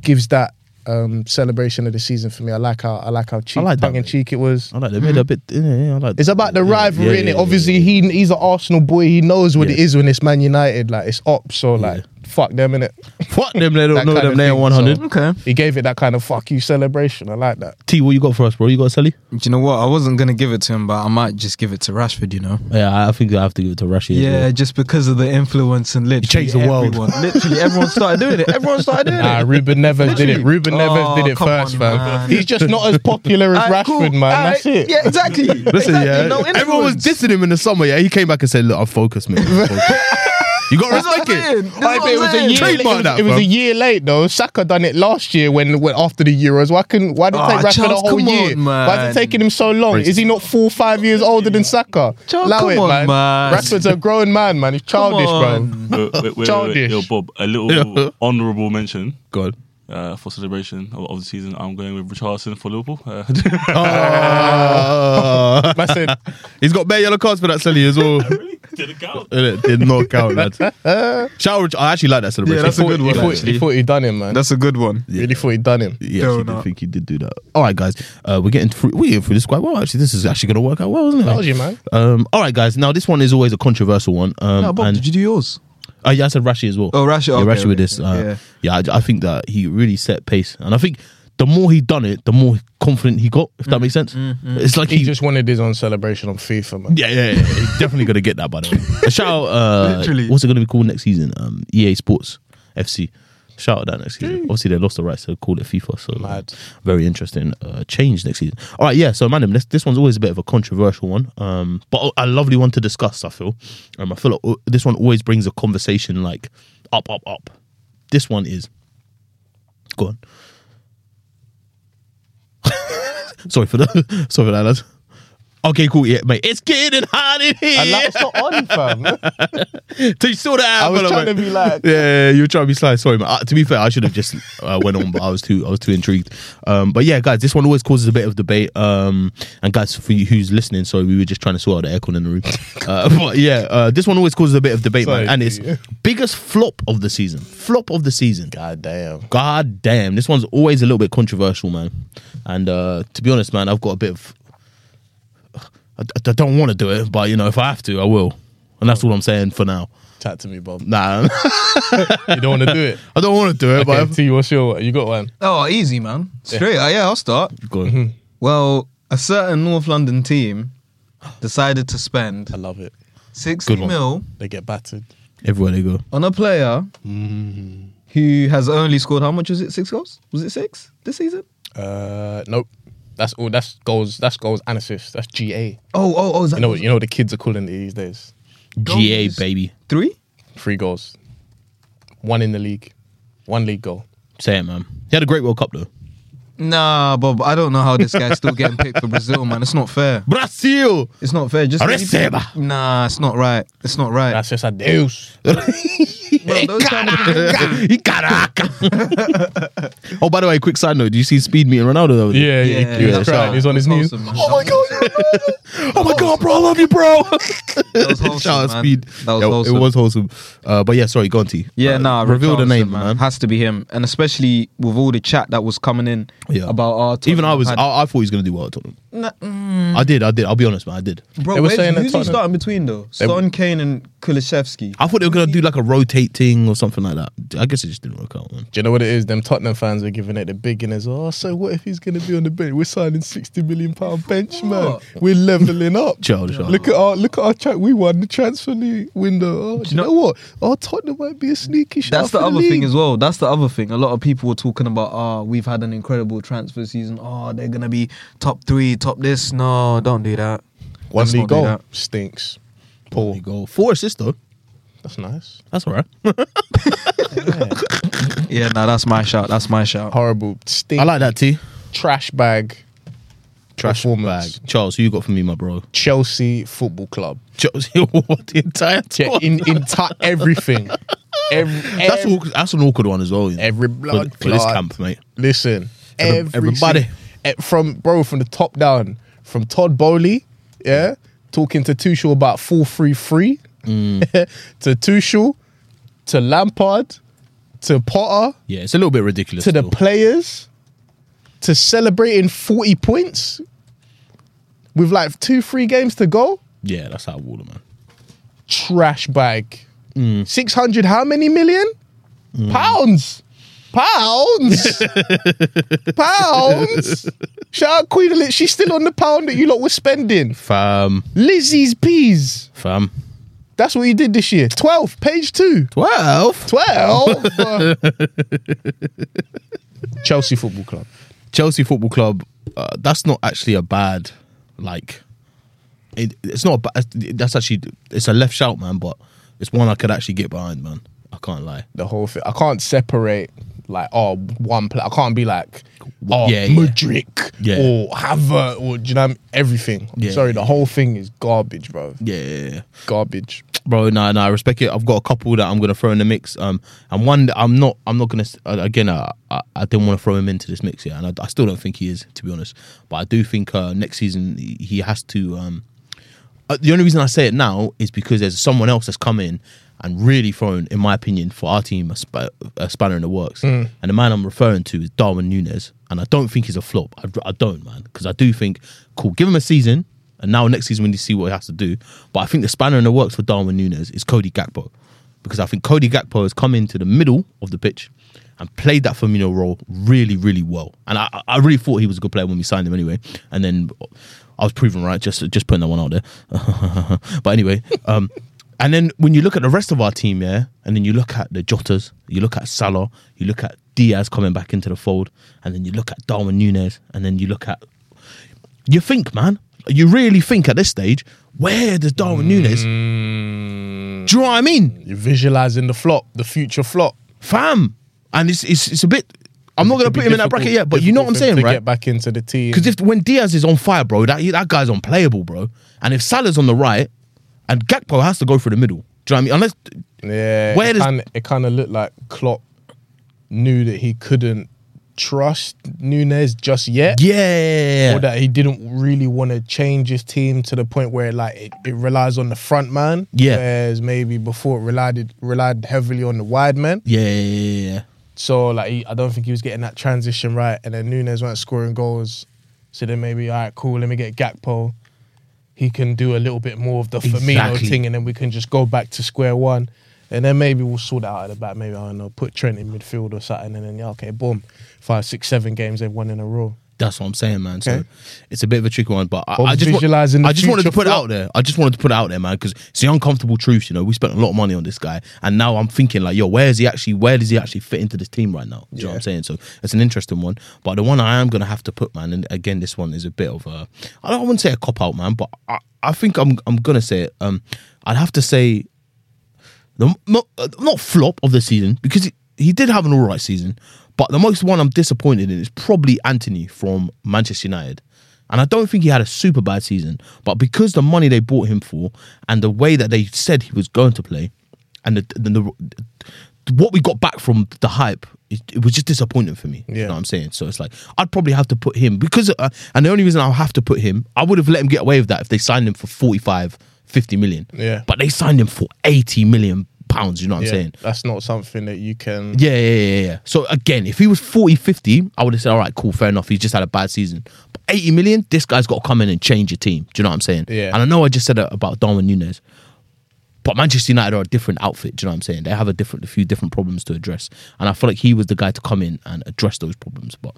Speaker 3: gives that um, celebration of the season for me. I like how I like how cheek,
Speaker 1: like
Speaker 3: tongue in cheek it was.
Speaker 1: I like they made a bit. Yeah, yeah, I like.
Speaker 3: It's about the
Speaker 1: yeah,
Speaker 3: rivalry,
Speaker 1: yeah, yeah, yeah,
Speaker 3: Obviously, he he's an Arsenal boy. He knows what it is when it's Man United. Like it's up. So like, fuck them, innit?
Speaker 1: Fuck them. They don't
Speaker 3: That
Speaker 1: know
Speaker 3: kind
Speaker 1: them.
Speaker 3: of
Speaker 1: They
Speaker 3: thing,
Speaker 1: are one hundred.
Speaker 3: so-
Speaker 4: Okay.
Speaker 3: He gave it that kind of fuck you celebration. I like that.
Speaker 1: T, what you got for us, bro? You got a Selly?
Speaker 4: Do you know what? I wasn't gonna give it to him, but I might just give it to Rashford. You know.
Speaker 1: Yeah, I think I have to give it to Rashi.
Speaker 4: Yeah,
Speaker 1: as well.
Speaker 4: just because of the influence and literally
Speaker 1: changed the world.
Speaker 4: everyone, literally everyone started doing it. Everyone started doing it.
Speaker 3: Nah,
Speaker 4: it.
Speaker 3: Ruben Neves did it.
Speaker 4: Literally.
Speaker 3: Ruben Neves
Speaker 4: Oh,
Speaker 3: did it
Speaker 4: come
Speaker 3: first,
Speaker 4: on,
Speaker 3: fam.
Speaker 4: man.
Speaker 3: He's just not as popular as
Speaker 4: Alright,
Speaker 3: Rashford,
Speaker 4: cool.
Speaker 3: man.
Speaker 4: Alright,
Speaker 3: That's it.
Speaker 4: Yeah, exactly.
Speaker 1: Listen,
Speaker 4: exactly.
Speaker 1: yeah,
Speaker 4: No
Speaker 1: everyone was
Speaker 4: influence.
Speaker 1: dissing him in the summer. Yeah, he came back and said, "Look, I'm focused, man. I'm focused." you got to respect it.
Speaker 4: That's
Speaker 3: Aye,
Speaker 4: what
Speaker 3: but it was a year. Late, it
Speaker 1: Trademark that,
Speaker 3: it was
Speaker 1: bro.
Speaker 3: a year late though. Saka done it last year when, when after the Euros. Why couldn't? Why did it
Speaker 4: Ah,
Speaker 3: take Rashford
Speaker 4: Charles,
Speaker 3: a whole year?
Speaker 4: on,
Speaker 3: Why is it taking him so long? Is he not four, five years older than Saka?
Speaker 4: Charles,
Speaker 3: Allow
Speaker 4: come
Speaker 3: it,
Speaker 4: on,
Speaker 3: man.
Speaker 4: man.
Speaker 3: Rashford's a grown man, man. He's childish, bro.
Speaker 5: Wait, wait, wait, wait,
Speaker 3: Childish.
Speaker 5: Yo, Bob, a little honourable mention.
Speaker 1: God,
Speaker 5: Uh, for celebration of, of the season, I'm going with Richarlison for Liverpool. Uh,
Speaker 1: Oh.
Speaker 3: I said,
Speaker 1: He's got bare yellow cards for that Selly as well.
Speaker 5: didn't count.
Speaker 1: it did not count, lad. Shout out, I actually like that celebration.
Speaker 4: Yeah, that's a
Speaker 3: thought-
Speaker 4: good
Speaker 3: he
Speaker 4: one,
Speaker 3: thought,
Speaker 4: actually.
Speaker 3: he thought he'd done him, man.
Speaker 4: That's a good one.
Speaker 3: Really thought he'd done him.
Speaker 1: Yeah, actually did
Speaker 4: Donut.
Speaker 1: think he did do that. All right, guys, uh, we're getting through. We're getting through this quite well. Actually, this is actually going to work out well, isn't it?
Speaker 3: That was you, man.
Speaker 1: Um, all right, guys. Now this one is always a controversial one. Um,
Speaker 4: No, Bob,
Speaker 1: and
Speaker 4: did you do yours?
Speaker 1: Uh, yeah, I said Rashi as well.
Speaker 4: Oh, Rashi,
Speaker 1: yeah,
Speaker 4: okay,
Speaker 1: Rashi with this. Uh,
Speaker 4: yeah.
Speaker 1: yeah, I, I think that he really set pace, and I think the more he done it, the more confident he got. If that makes sense. It's like
Speaker 3: He just wanted his own celebration on FIFA, man.
Speaker 1: Yeah, yeah, yeah. He's definitely gonna get that by the way. A shout out, uh,
Speaker 4: Literally.
Speaker 1: what's it gonna be called next season? Um, EA Sports FC. Shout out that next season. Obviously, they lost the rights to call it FIFA, so
Speaker 3: Mad.
Speaker 1: very interesting uh, change next season. All right, yeah. So, man, this this one's always a bit of a controversial one, um, but a lovely one to discuss. I feel. Um, I feel like uh, this one always brings a conversation like up, up, up. This one is. Go on. sorry for the sorry for that, lads. Okay, cool. Yeah, mate. It's getting hot in here.
Speaker 3: And that's not on, fam.
Speaker 1: So you saw that?
Speaker 3: I was trying
Speaker 1: like-
Speaker 3: to be like-
Speaker 1: yeah, you were trying to be sly. Sorry, man. Uh, to be fair, I should have just uh, went on, but I was too, I was too intrigued. Um, but yeah, guys, this one always causes a bit of debate. Um, and guys, for you who's listening, sorry, we were just trying to sort out the aircon in the room. Uh, but yeah, uh, this one always causes a bit of debate,
Speaker 3: Sorry,
Speaker 1: man. And it's
Speaker 3: yeah.
Speaker 1: biggest flop of the season. Flop of the season.
Speaker 3: God damn.
Speaker 1: God damn, this one's always a little bit controversial, man. And uh, to be honest, man, I've got a bit of. I, I don't want to do it, but you know, if I have to, I will. And that's all I'm saying for now.
Speaker 3: Chat to me, Bob.
Speaker 1: Nah,
Speaker 3: You don't want to do it.
Speaker 1: I don't want to do it,
Speaker 3: Okay,
Speaker 1: but
Speaker 3: T, what's your? You got one?
Speaker 4: Oh, easy, man. Straight. Uh, yeah, I'll start.
Speaker 1: Go on.
Speaker 4: Well, a certain North London team decided to spend
Speaker 3: I love it.
Speaker 4: 60
Speaker 1: Good
Speaker 4: mil
Speaker 3: They get battered.
Speaker 1: everywhere they go.
Speaker 4: on a player who has only scored, how much was it? Six goals? Was it six this season?
Speaker 3: Uh, nope. That's all. That's goals. That's goals and assists. That's GA.
Speaker 4: Oh, oh, oh, is that
Speaker 3: You know what? You know what the kids are calling it these days.
Speaker 1: GA
Speaker 4: Goals.
Speaker 1: baby,
Speaker 4: three?
Speaker 3: Three goals. One in the league. One league goal.
Speaker 1: say it, man. He had a great World Cup though.
Speaker 4: Nah, Bob, I don't know how this guy's still getting picked for Brazil, man. It's not fair.
Speaker 1: Brazil.
Speaker 4: It's not fair. Just
Speaker 1: Receba.
Speaker 4: Nah, it's not right. It's not right.
Speaker 3: That's just a deus.
Speaker 4: Bro, those kind of
Speaker 1: Caraca. oh, by the way, quick side note: Do you see Speed meeting Ronaldo? Though?
Speaker 3: Yeah, yeah.
Speaker 4: Yeah,
Speaker 3: he was
Speaker 4: that's
Speaker 3: crying. He's on his
Speaker 4: That's
Speaker 3: knees.
Speaker 4: wholesome.
Speaker 3: Oh my god!
Speaker 1: Oh my god, bro! I love you, bro.
Speaker 4: That was wholesome,
Speaker 1: Shout out
Speaker 4: man.
Speaker 1: Speed.
Speaker 4: That was
Speaker 1: Yeah,
Speaker 4: wholesome.
Speaker 1: It was wholesome. Uh, but yeah, sorry, go on, T.
Speaker 4: Yeah,
Speaker 1: uh,
Speaker 4: nah.
Speaker 1: Reveal the name, man.
Speaker 4: Has to be him, and especially with all the chat that was coming in
Speaker 1: Yeah.
Speaker 4: about our.
Speaker 1: Even I was, I, I thought he was gonna do well at Tottenham.
Speaker 4: Nah, mm.
Speaker 1: I did, I did. I'll be honest, man. I did.
Speaker 4: Bro,
Speaker 3: They were
Speaker 4: where's-
Speaker 3: saying that
Speaker 4: who's he
Speaker 3: Tottenham-
Speaker 4: starting between though?
Speaker 3: They-
Speaker 4: Son, Kane, and Kulusevski.
Speaker 1: I thought they were gonna do like a rotate thing or something like that. I guess it just didn't work out, man.
Speaker 3: Do you know what it is? Them Tottenham fans are giving it the big and as Oh, so what if he's going to be on the bench? We're signing sixty million pound bench, man.
Speaker 4: What?
Speaker 3: We're leveling up.
Speaker 1: Childish.
Speaker 3: Look at our look at our chat. We won the transfer league window. Oh, do you know,
Speaker 4: know-
Speaker 3: what? Our Tottenham might be a sneaky shot.
Speaker 4: That's the other thing as well. That's the other thing. A lot of people were talking about, oh, we've had an incredible transfer season. Oh, they're gonna be top three, top this. No, don't do that.
Speaker 3: One
Speaker 4: Let's
Speaker 3: league goal
Speaker 4: that.
Speaker 3: stinks.
Speaker 1: There
Speaker 3: Paul,
Speaker 1: go. Four assists though.
Speaker 3: that's nice.
Speaker 1: That's all right.
Speaker 4: Yeah, no, that's my shout. That's my shout.
Speaker 3: Horrible stink.
Speaker 1: I like that T.
Speaker 3: trash bag.
Speaker 1: Trash
Speaker 3: performance.
Speaker 1: bag. Charles, who you got for me, my bro?
Speaker 3: Chelsea Football Club.
Speaker 1: Chelsea, what the entire
Speaker 3: Yeah, in in ti- everything. Every,
Speaker 1: that's
Speaker 3: every,
Speaker 1: awkward, that's an awkward one as well. you know,
Speaker 3: every
Speaker 1: for,
Speaker 3: blood
Speaker 1: for this
Speaker 3: clot.
Speaker 1: camp, mate.
Speaker 3: Listen,
Speaker 1: Every-
Speaker 3: every
Speaker 1: everybody.
Speaker 3: Eh, from bro from the top down, from Todd Boehly, yeah, talking to Tuchel about four three three,
Speaker 1: Mm.
Speaker 3: to Tuchel, to Lampard, to Potter,
Speaker 1: Yeah, it's a little bit ridiculous.
Speaker 3: to the
Speaker 1: still.
Speaker 3: players, to celebrating forty points with like two three games to go.
Speaker 1: yeah, that's out of order, man.
Speaker 3: Trash bag.
Speaker 1: Mm.
Speaker 3: Six hundred. How many million pounds? Pounds. pounds. Shout out Queen Elizabeth. She's still on the pound that you lot were spending.
Speaker 1: Fam,
Speaker 3: Lizzie's peas.
Speaker 1: fam.
Speaker 3: That's what you did this year. 12, page two.
Speaker 1: 12.
Speaker 3: 12. Uh, Chelsea Football Club.
Speaker 1: Chelsea Football Club, uh, that's not actually a bad, like, it, it's not a bad, that's actually, it's a left shout, man, but it's one I could actually get behind, man. I can't lie.
Speaker 3: The whole thing. I can't separate like oh one player. I can't be like oh
Speaker 1: Yeah.
Speaker 3: Mudryk
Speaker 1: Yeah.
Speaker 3: or Havertz or do you know I mean? everything. I'm
Speaker 1: Yeah,
Speaker 3: sorry, the whole thing is garbage, bro.
Speaker 1: Yeah.
Speaker 3: Garbage.
Speaker 1: bro. No, no, I respect it. I've got a couple that I'm gonna throw in the mix. Um, and one that I'm not. I'm not gonna. uh, Again, uh, I, I didn't want to throw him into this mix yet, and I, I still don't think he is, to be honest. But I do think uh, next season he has to. Um, uh, the only reason I say it now is because there's someone else that's come in and really thrown, in my opinion, for our team a, sp- a spanner in the works. And the man I'm referring to is Darwin Nunez, and I don't think he's a flop. I, I don't, man, because I do think, cool, give him a season, and now next season we need to see what he has to do. But I think the spanner in the works for Darwin Nunez is Cody Gakpo, because I think Cody Gakpo has come into the middle of the pitch. And played that Firmino role really, really well, and I, I really thought he was a good player when we signed him anyway. And then I was proven right, just just putting that one out there. but anyway, um, and then when you look at the rest of our team, yeah, and then you look at the Jotas, you look at Salah, you look at Diaz coming back into the fold, and then you look at Darwin Nunez, and then you look at, you think, man, you really think at this stage, where does Darwin Nunez?
Speaker 3: Mm.
Speaker 1: Do you know what I mean,
Speaker 3: You're visualizing the flop, the future flop.
Speaker 1: fam? And it's it's, it's a bit. I'm not gonna put him in that bracket yet, but you know what I'm
Speaker 3: difficult for him
Speaker 1: saying,
Speaker 3: to
Speaker 1: right?
Speaker 3: Get back into the team
Speaker 1: Because if when Diaz is on fire, bro, that that guy's unplayable, bro. And if Salah's on the right, and Gakpo has to go through the middle. Do you know what I mean? Unless
Speaker 3: Yeah,
Speaker 1: Where
Speaker 3: it
Speaker 1: does-
Speaker 3: kind it kind of looked like Klopp knew that he couldn't trust Nunez just yet,
Speaker 1: yeah,
Speaker 3: or that he didn't really want to change his team to the point where like it, it relies on the front man.
Speaker 1: Yeah.
Speaker 3: whereas maybe before it relied relied heavily on the wide man.
Speaker 1: yeah, yeah, yeah, yeah.
Speaker 3: So like he, I don't think he was getting that transition right, and then Nunez weren't scoring goals. So then maybe all right, cool. Let me get Gakpo. He can do a little bit more of the Firmino
Speaker 1: Exactly.
Speaker 3: thing, and then we can just go back to square one. And then maybe we'll sort it out at the back. Maybe I don't know, put Trent in midfield or something, and then yeah, okay, boom, five, six, seven games they've won in a row.
Speaker 1: That's what I'm saying, man. So
Speaker 3: Okay.
Speaker 1: it's a bit of a tricky one, but I, I just
Speaker 3: visualising
Speaker 1: wa-
Speaker 3: the
Speaker 1: I just wanted to
Speaker 3: future
Speaker 1: put it out there. I just wanted to put it out there, man, because it's the uncomfortable truth. You know, we spent a lot of money on this guy, and now I'm thinking like, yo, where is he actually? Where does he actually fit into this team right now? Do you know what I'm saying? So it's an interesting one. But the one I am gonna have to put, man, and again, this one is a bit of a. I don't want to say a cop out, man, but I, I think I'm I'm gonna say it. Um, I'd have to say the not, uh, not flop of the season because he, he did have an all right season, but the most one I'm disappointed in is probably Antony from Manchester United. And I don't think he had a super bad season, but because the money they bought him for and the way that they said he was going to play, and the, the, the what we got back from the hype, it, it was just disappointing for me. You
Speaker 3: Yeah.
Speaker 1: know what I'm saying? So it's like I'd probably have to put him because, uh, and the only reason I'll have to put him, I would have let him get away with that if they signed him for 45, 50 million.
Speaker 3: Yeah.
Speaker 1: But they signed him for 80 million pounds. You know what I'm saying?
Speaker 3: that's not something that you can.
Speaker 1: Yeah, yeah, yeah, yeah. So again, if he was 40, 50, I would have said, all right, cool, fair enough. He's just had a bad season. But 80 million, this guy's got to come in and change your team. Do you know what I'm saying?
Speaker 3: Yeah.
Speaker 1: And I know I just said that about Darwin Nunez. But Manchester United are a different outfit. Do you know what I'm saying? They have a different, a few different problems to address, and I feel like he was the guy to come in and address those problems. But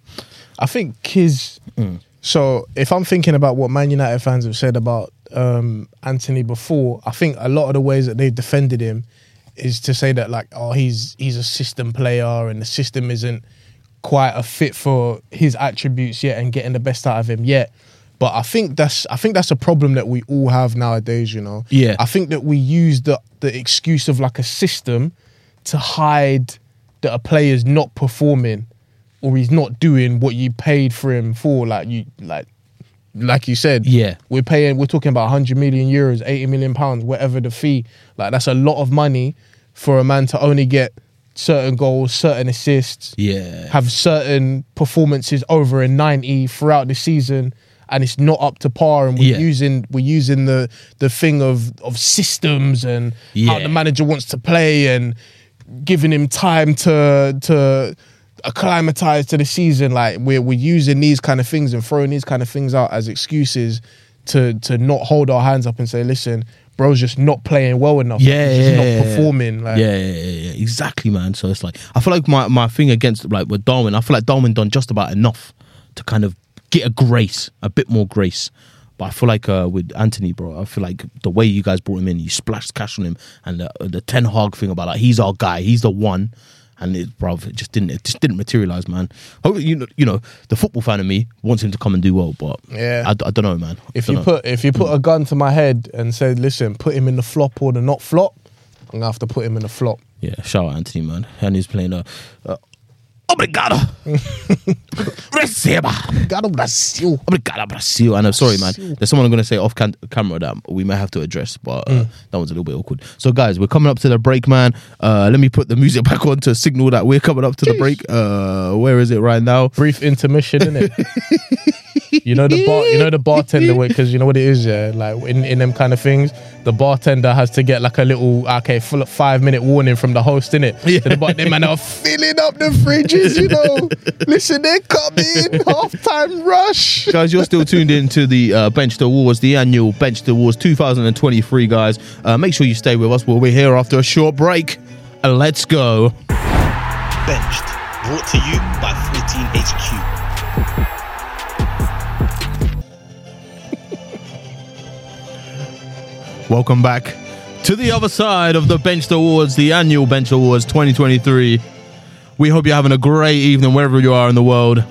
Speaker 3: I think Kiz.
Speaker 1: Mm.
Speaker 3: So if I'm thinking about what Man United fans have said about um, Antony before, I think a lot of the ways that they've defended him is to say that like, oh, he's he's a system player and the system isn't quite a fit for his attributes yet and getting the best out of him yet. But I think that's I think that's a problem that we all have nowadays. You know.
Speaker 1: Yeah.
Speaker 3: I think that we use the the excuse of like a system to hide that a player's not performing or he's not doing what you paid for him for. Like you like like you said,
Speaker 1: Yeah.
Speaker 3: we're paying. We're talking about 100 million euros, 80 million pounds, whatever the fee. Like that's a lot of money for a man to only get certain goals, certain assists,
Speaker 1: yeah,
Speaker 3: have certain performances over a 90 throughout the season and it's not up to par and we're
Speaker 1: Yeah.
Speaker 3: using we're using the the thing of of systems and how the manager wants to play and giving him time to to acclimatize to the season like we're we're using these kind of things and throwing these kind of things out as excuses to to not hold our hands up and say listen bro's just not playing well enough.
Speaker 1: Yeah,
Speaker 3: he's
Speaker 1: yeah,
Speaker 3: not
Speaker 1: yeah,
Speaker 3: performing like.
Speaker 1: Yeah, yeah, yeah, yeah, exactly, man. So it's like I feel like my, my thing against like with Darwin, I feel like Darwin done just about enough to kind of get a grace, a bit more grace. But I feel like uh, with Antony, bro, I feel like the way you guys brought him in, you splashed cash on him, and the, the Ten Hag thing about like he's our guy, he's the one, and it, bro, it just didn't, it just didn't materialize, man. Hope you know, you know, the football fan of me wants him to come and do well, but
Speaker 3: Yeah.
Speaker 1: I, I don't know, man.
Speaker 3: If you
Speaker 1: know.
Speaker 3: put if you put a gun to my head and said, "Listen, put him in the flop or the not flop," I'm gonna have to put him in the flop.
Speaker 1: Yeah, shout out Antony, man. And he's playing a. Uh, Obrigado. Receba.
Speaker 3: Obrigado, Brasil.
Speaker 1: Obrigado, Brasil. And I know, sorry, man. There's someone I'm going to say off camera that we may have to address, but uh, that one's a little bit awkward. So, guys, we're coming up to the break, man. Uh, let me put the music back on to signal that we're coming up to the break. Uh, where is it right now?
Speaker 3: Brief intermission, innit? you know the bar, you know the bartender because you know what it is, yeah. Like in, in them kind of things, the bartender has to get like a little okay, full of five minute warning from the host, innit?
Speaker 1: Yeah.
Speaker 3: So the bar, them man are filling up the fridges, you know. Listen, they're coming, half time rush.
Speaker 1: guys, you're still tuned in to the uh, Benched Awards, the annual Benched Awards 2023, guys. Uh, make sure you stay with us. We'll be here after a short break. And let's go.
Speaker 2: Benched. Brought to you by 14HQ.
Speaker 1: Welcome back to the other side of the Bench Awards, the annual Bench Awards 2023. We hope you're having a great evening wherever you are in the world.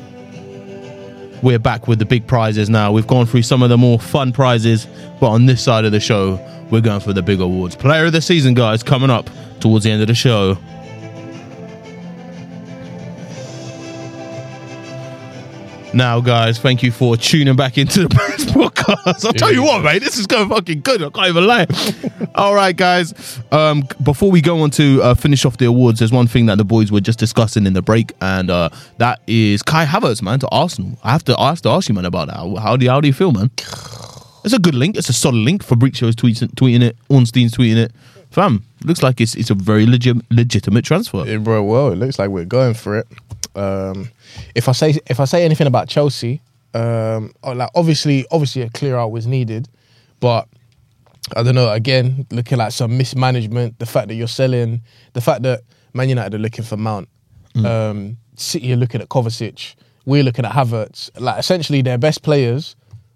Speaker 1: We're back with the big prizes now. We've gone through some of the more fun prizes, but on this side of the show, we're going for the big awards. Player of the season, guys, coming up towards the end of the show. Now, guys, thank you for tuning back into the podcast. I'll tell you what, mate, this is going fucking good. I can't even lie. All right, guys. Um, before we go on to uh, finish off the awards, there's one thing that the boys were just discussing in the break, and uh, that is Kai Havertz, man, to Arsenal. I have to, I have to ask you, man, about that. How, do you, how do you feel, man? It's a good link. It's a solid link. Fabrizio's tweeting, tweeting it. Ornstein's tweeting it. Fam, looks like it's it's a very legit, legitimate transfer.
Speaker 3: Yeah, bro, well, it looks like we're going for it. Um, if I say if I say anything about Chelsea, um, oh, like obviously, obviously a clear out was needed, but I don't know. Again, looking like some mismanagement, the fact that you're selling, the fact that Man United are looking for Mount, um, City are looking at Kovacic, we're looking at Havertz. Like essentially, their best players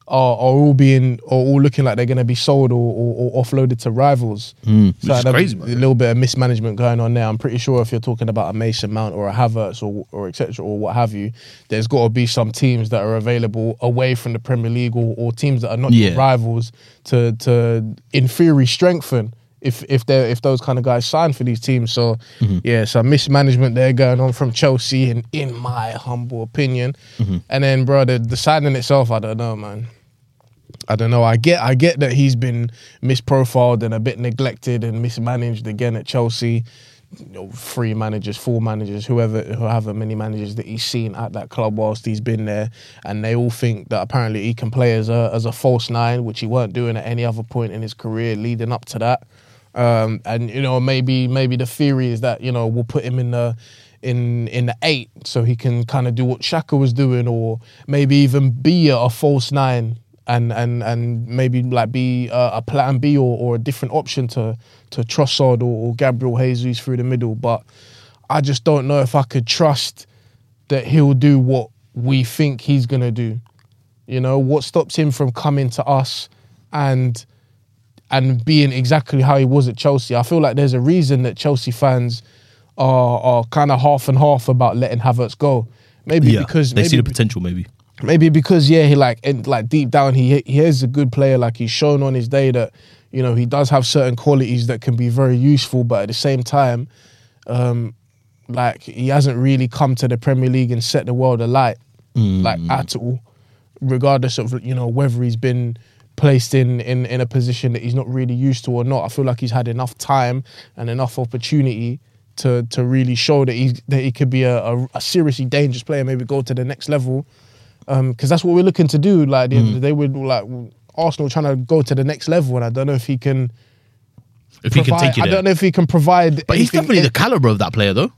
Speaker 3: are, are all being are all looking like they're going to be sold or, or, or offloaded to rivals.
Speaker 1: which is
Speaker 3: there's
Speaker 1: crazy,
Speaker 3: A
Speaker 1: man.
Speaker 3: little bit of mismanagement going on there. I'm pretty sure if you're talking about a Mason Mount or a Havertz or or etc. or what have you, there's got to be some teams that are available away from the Premier League or, or teams that are not
Speaker 1: Yeah.
Speaker 3: rivals to to in theory strengthen. If if they if those kind of guys sign for these teams, so
Speaker 1: Mm-hmm.
Speaker 3: yeah, some mismanagement there going on from Chelsea, in in my humble opinion.
Speaker 1: Mm-hmm.
Speaker 3: And then, bro, the, the signing itself, I don't know, man. I don't know. I get I get that he's been misprofiled and a bit neglected and mismanaged again at Chelsea. You know, three managers, four managers, whoever, however many managers that he's seen at that club whilst he's been there, and they all think that apparently he can play as a as a false nine, which he weren't doing at any other point in his career leading up to that. Um, and you know, maybe maybe the theory is that you know we'll put him in the in in the eight so he can kind of do what Xhaka was doing, or maybe even be a, a false nine and and and maybe like be a, a plan B or, or a different option to to Trossard or, or Gabriel Jesus through the middle. But I just don't know if I could trust that he'll do what we think he's gonna do. You know, what stops him from coming to us and and being exactly how he was at Chelsea? I feel like there's a reason that Chelsea fans are are kind of half and half about letting Havertz go. Maybe
Speaker 1: Yeah,
Speaker 3: because
Speaker 1: they
Speaker 3: maybe
Speaker 1: see the potential, maybe.
Speaker 3: Maybe because yeah he like and like deep down he he is a good player. Like he's shown on his day that you know he does have certain qualities that can be very useful but at the same time um like he hasn't really come to the Premier League and set the world alight like at all regardless of you know whether he's been placed in, in in a position that he's not really used to or not. I feel like he's had enough time and enough opportunity to to really show that he that he could be a, a, a seriously dangerous player maybe go to the next level because that's what we're looking to do. Like
Speaker 1: Mm.
Speaker 3: they would like Arsenal trying to go to the next level, and I don't know if he can.
Speaker 1: If he can take you
Speaker 3: I don't know if he can provide.
Speaker 1: But he's definitely the caliber of that player, though.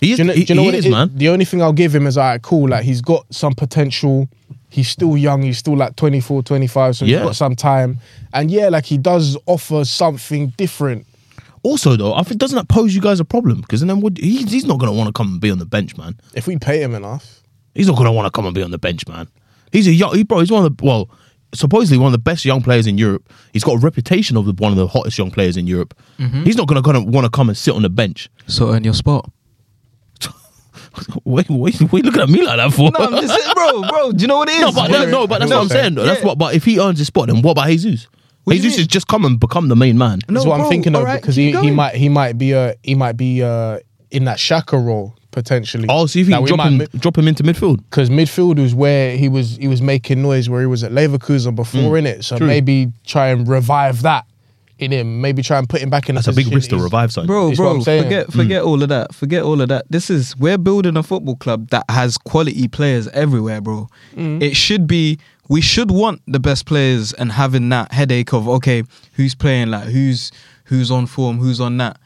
Speaker 1: He is,
Speaker 3: Do you know,
Speaker 1: he,
Speaker 3: do you know what
Speaker 1: is,
Speaker 3: it is,
Speaker 1: man.
Speaker 3: The only thing I'll give him is alright, cool. Like he's got some potential. He's still young. He's still like 24, 25, so
Speaker 1: Yeah.
Speaker 3: he's got some time. And yeah, like he does offer something different.
Speaker 1: Also, though, I think doesn't that pose you guys a problem? Because then would he, he's not going to want to come and be on the bench, man.
Speaker 3: If we pay him enough.
Speaker 1: He's not going to want to come and be on the bench, man. He's a young, he, bro. He's one of the well, supposedly one of the best young players in Europe. He's got a reputation of the, one of the hottest young players in Europe. He's not going to want to come and sit on the bench.
Speaker 4: So earn your spot.
Speaker 1: Wait, wait, wait, looking at me like that for?
Speaker 4: No, I'm just saying, bro, bro. Do you know what it is?
Speaker 1: No, but that, no, but that's what I'm saying. though. That's what. But if he earns his spot, then what about Jesus?
Speaker 4: What
Speaker 1: Jesus
Speaker 4: mean?
Speaker 1: has just come and become the main man.
Speaker 4: No,
Speaker 3: That's what I'm
Speaker 4: bro,
Speaker 3: thinking of
Speaker 4: alright,
Speaker 3: because he, he might he might be uh he might be uh in that Xhaka role potentially.
Speaker 1: Oh, so you
Speaker 3: That
Speaker 1: think drop
Speaker 3: might
Speaker 1: him,
Speaker 3: mi-
Speaker 1: drop him into midfield?
Speaker 3: because midfield was where he was he was making noise where he was at Leverkusen before in it. So
Speaker 1: Mm. True.
Speaker 3: maybe try and revive that in him. Maybe try and put him back in.
Speaker 1: That's a big risk to revive something.
Speaker 4: Bro,
Speaker 3: It's
Speaker 4: bro,
Speaker 3: I'm
Speaker 4: forget forget all of that. Forget all of that. This is we're building a football club that has quality players everywhere, bro. It should be we should want the best players and having that headache of okay, who's playing like who's who's on form, who's on that.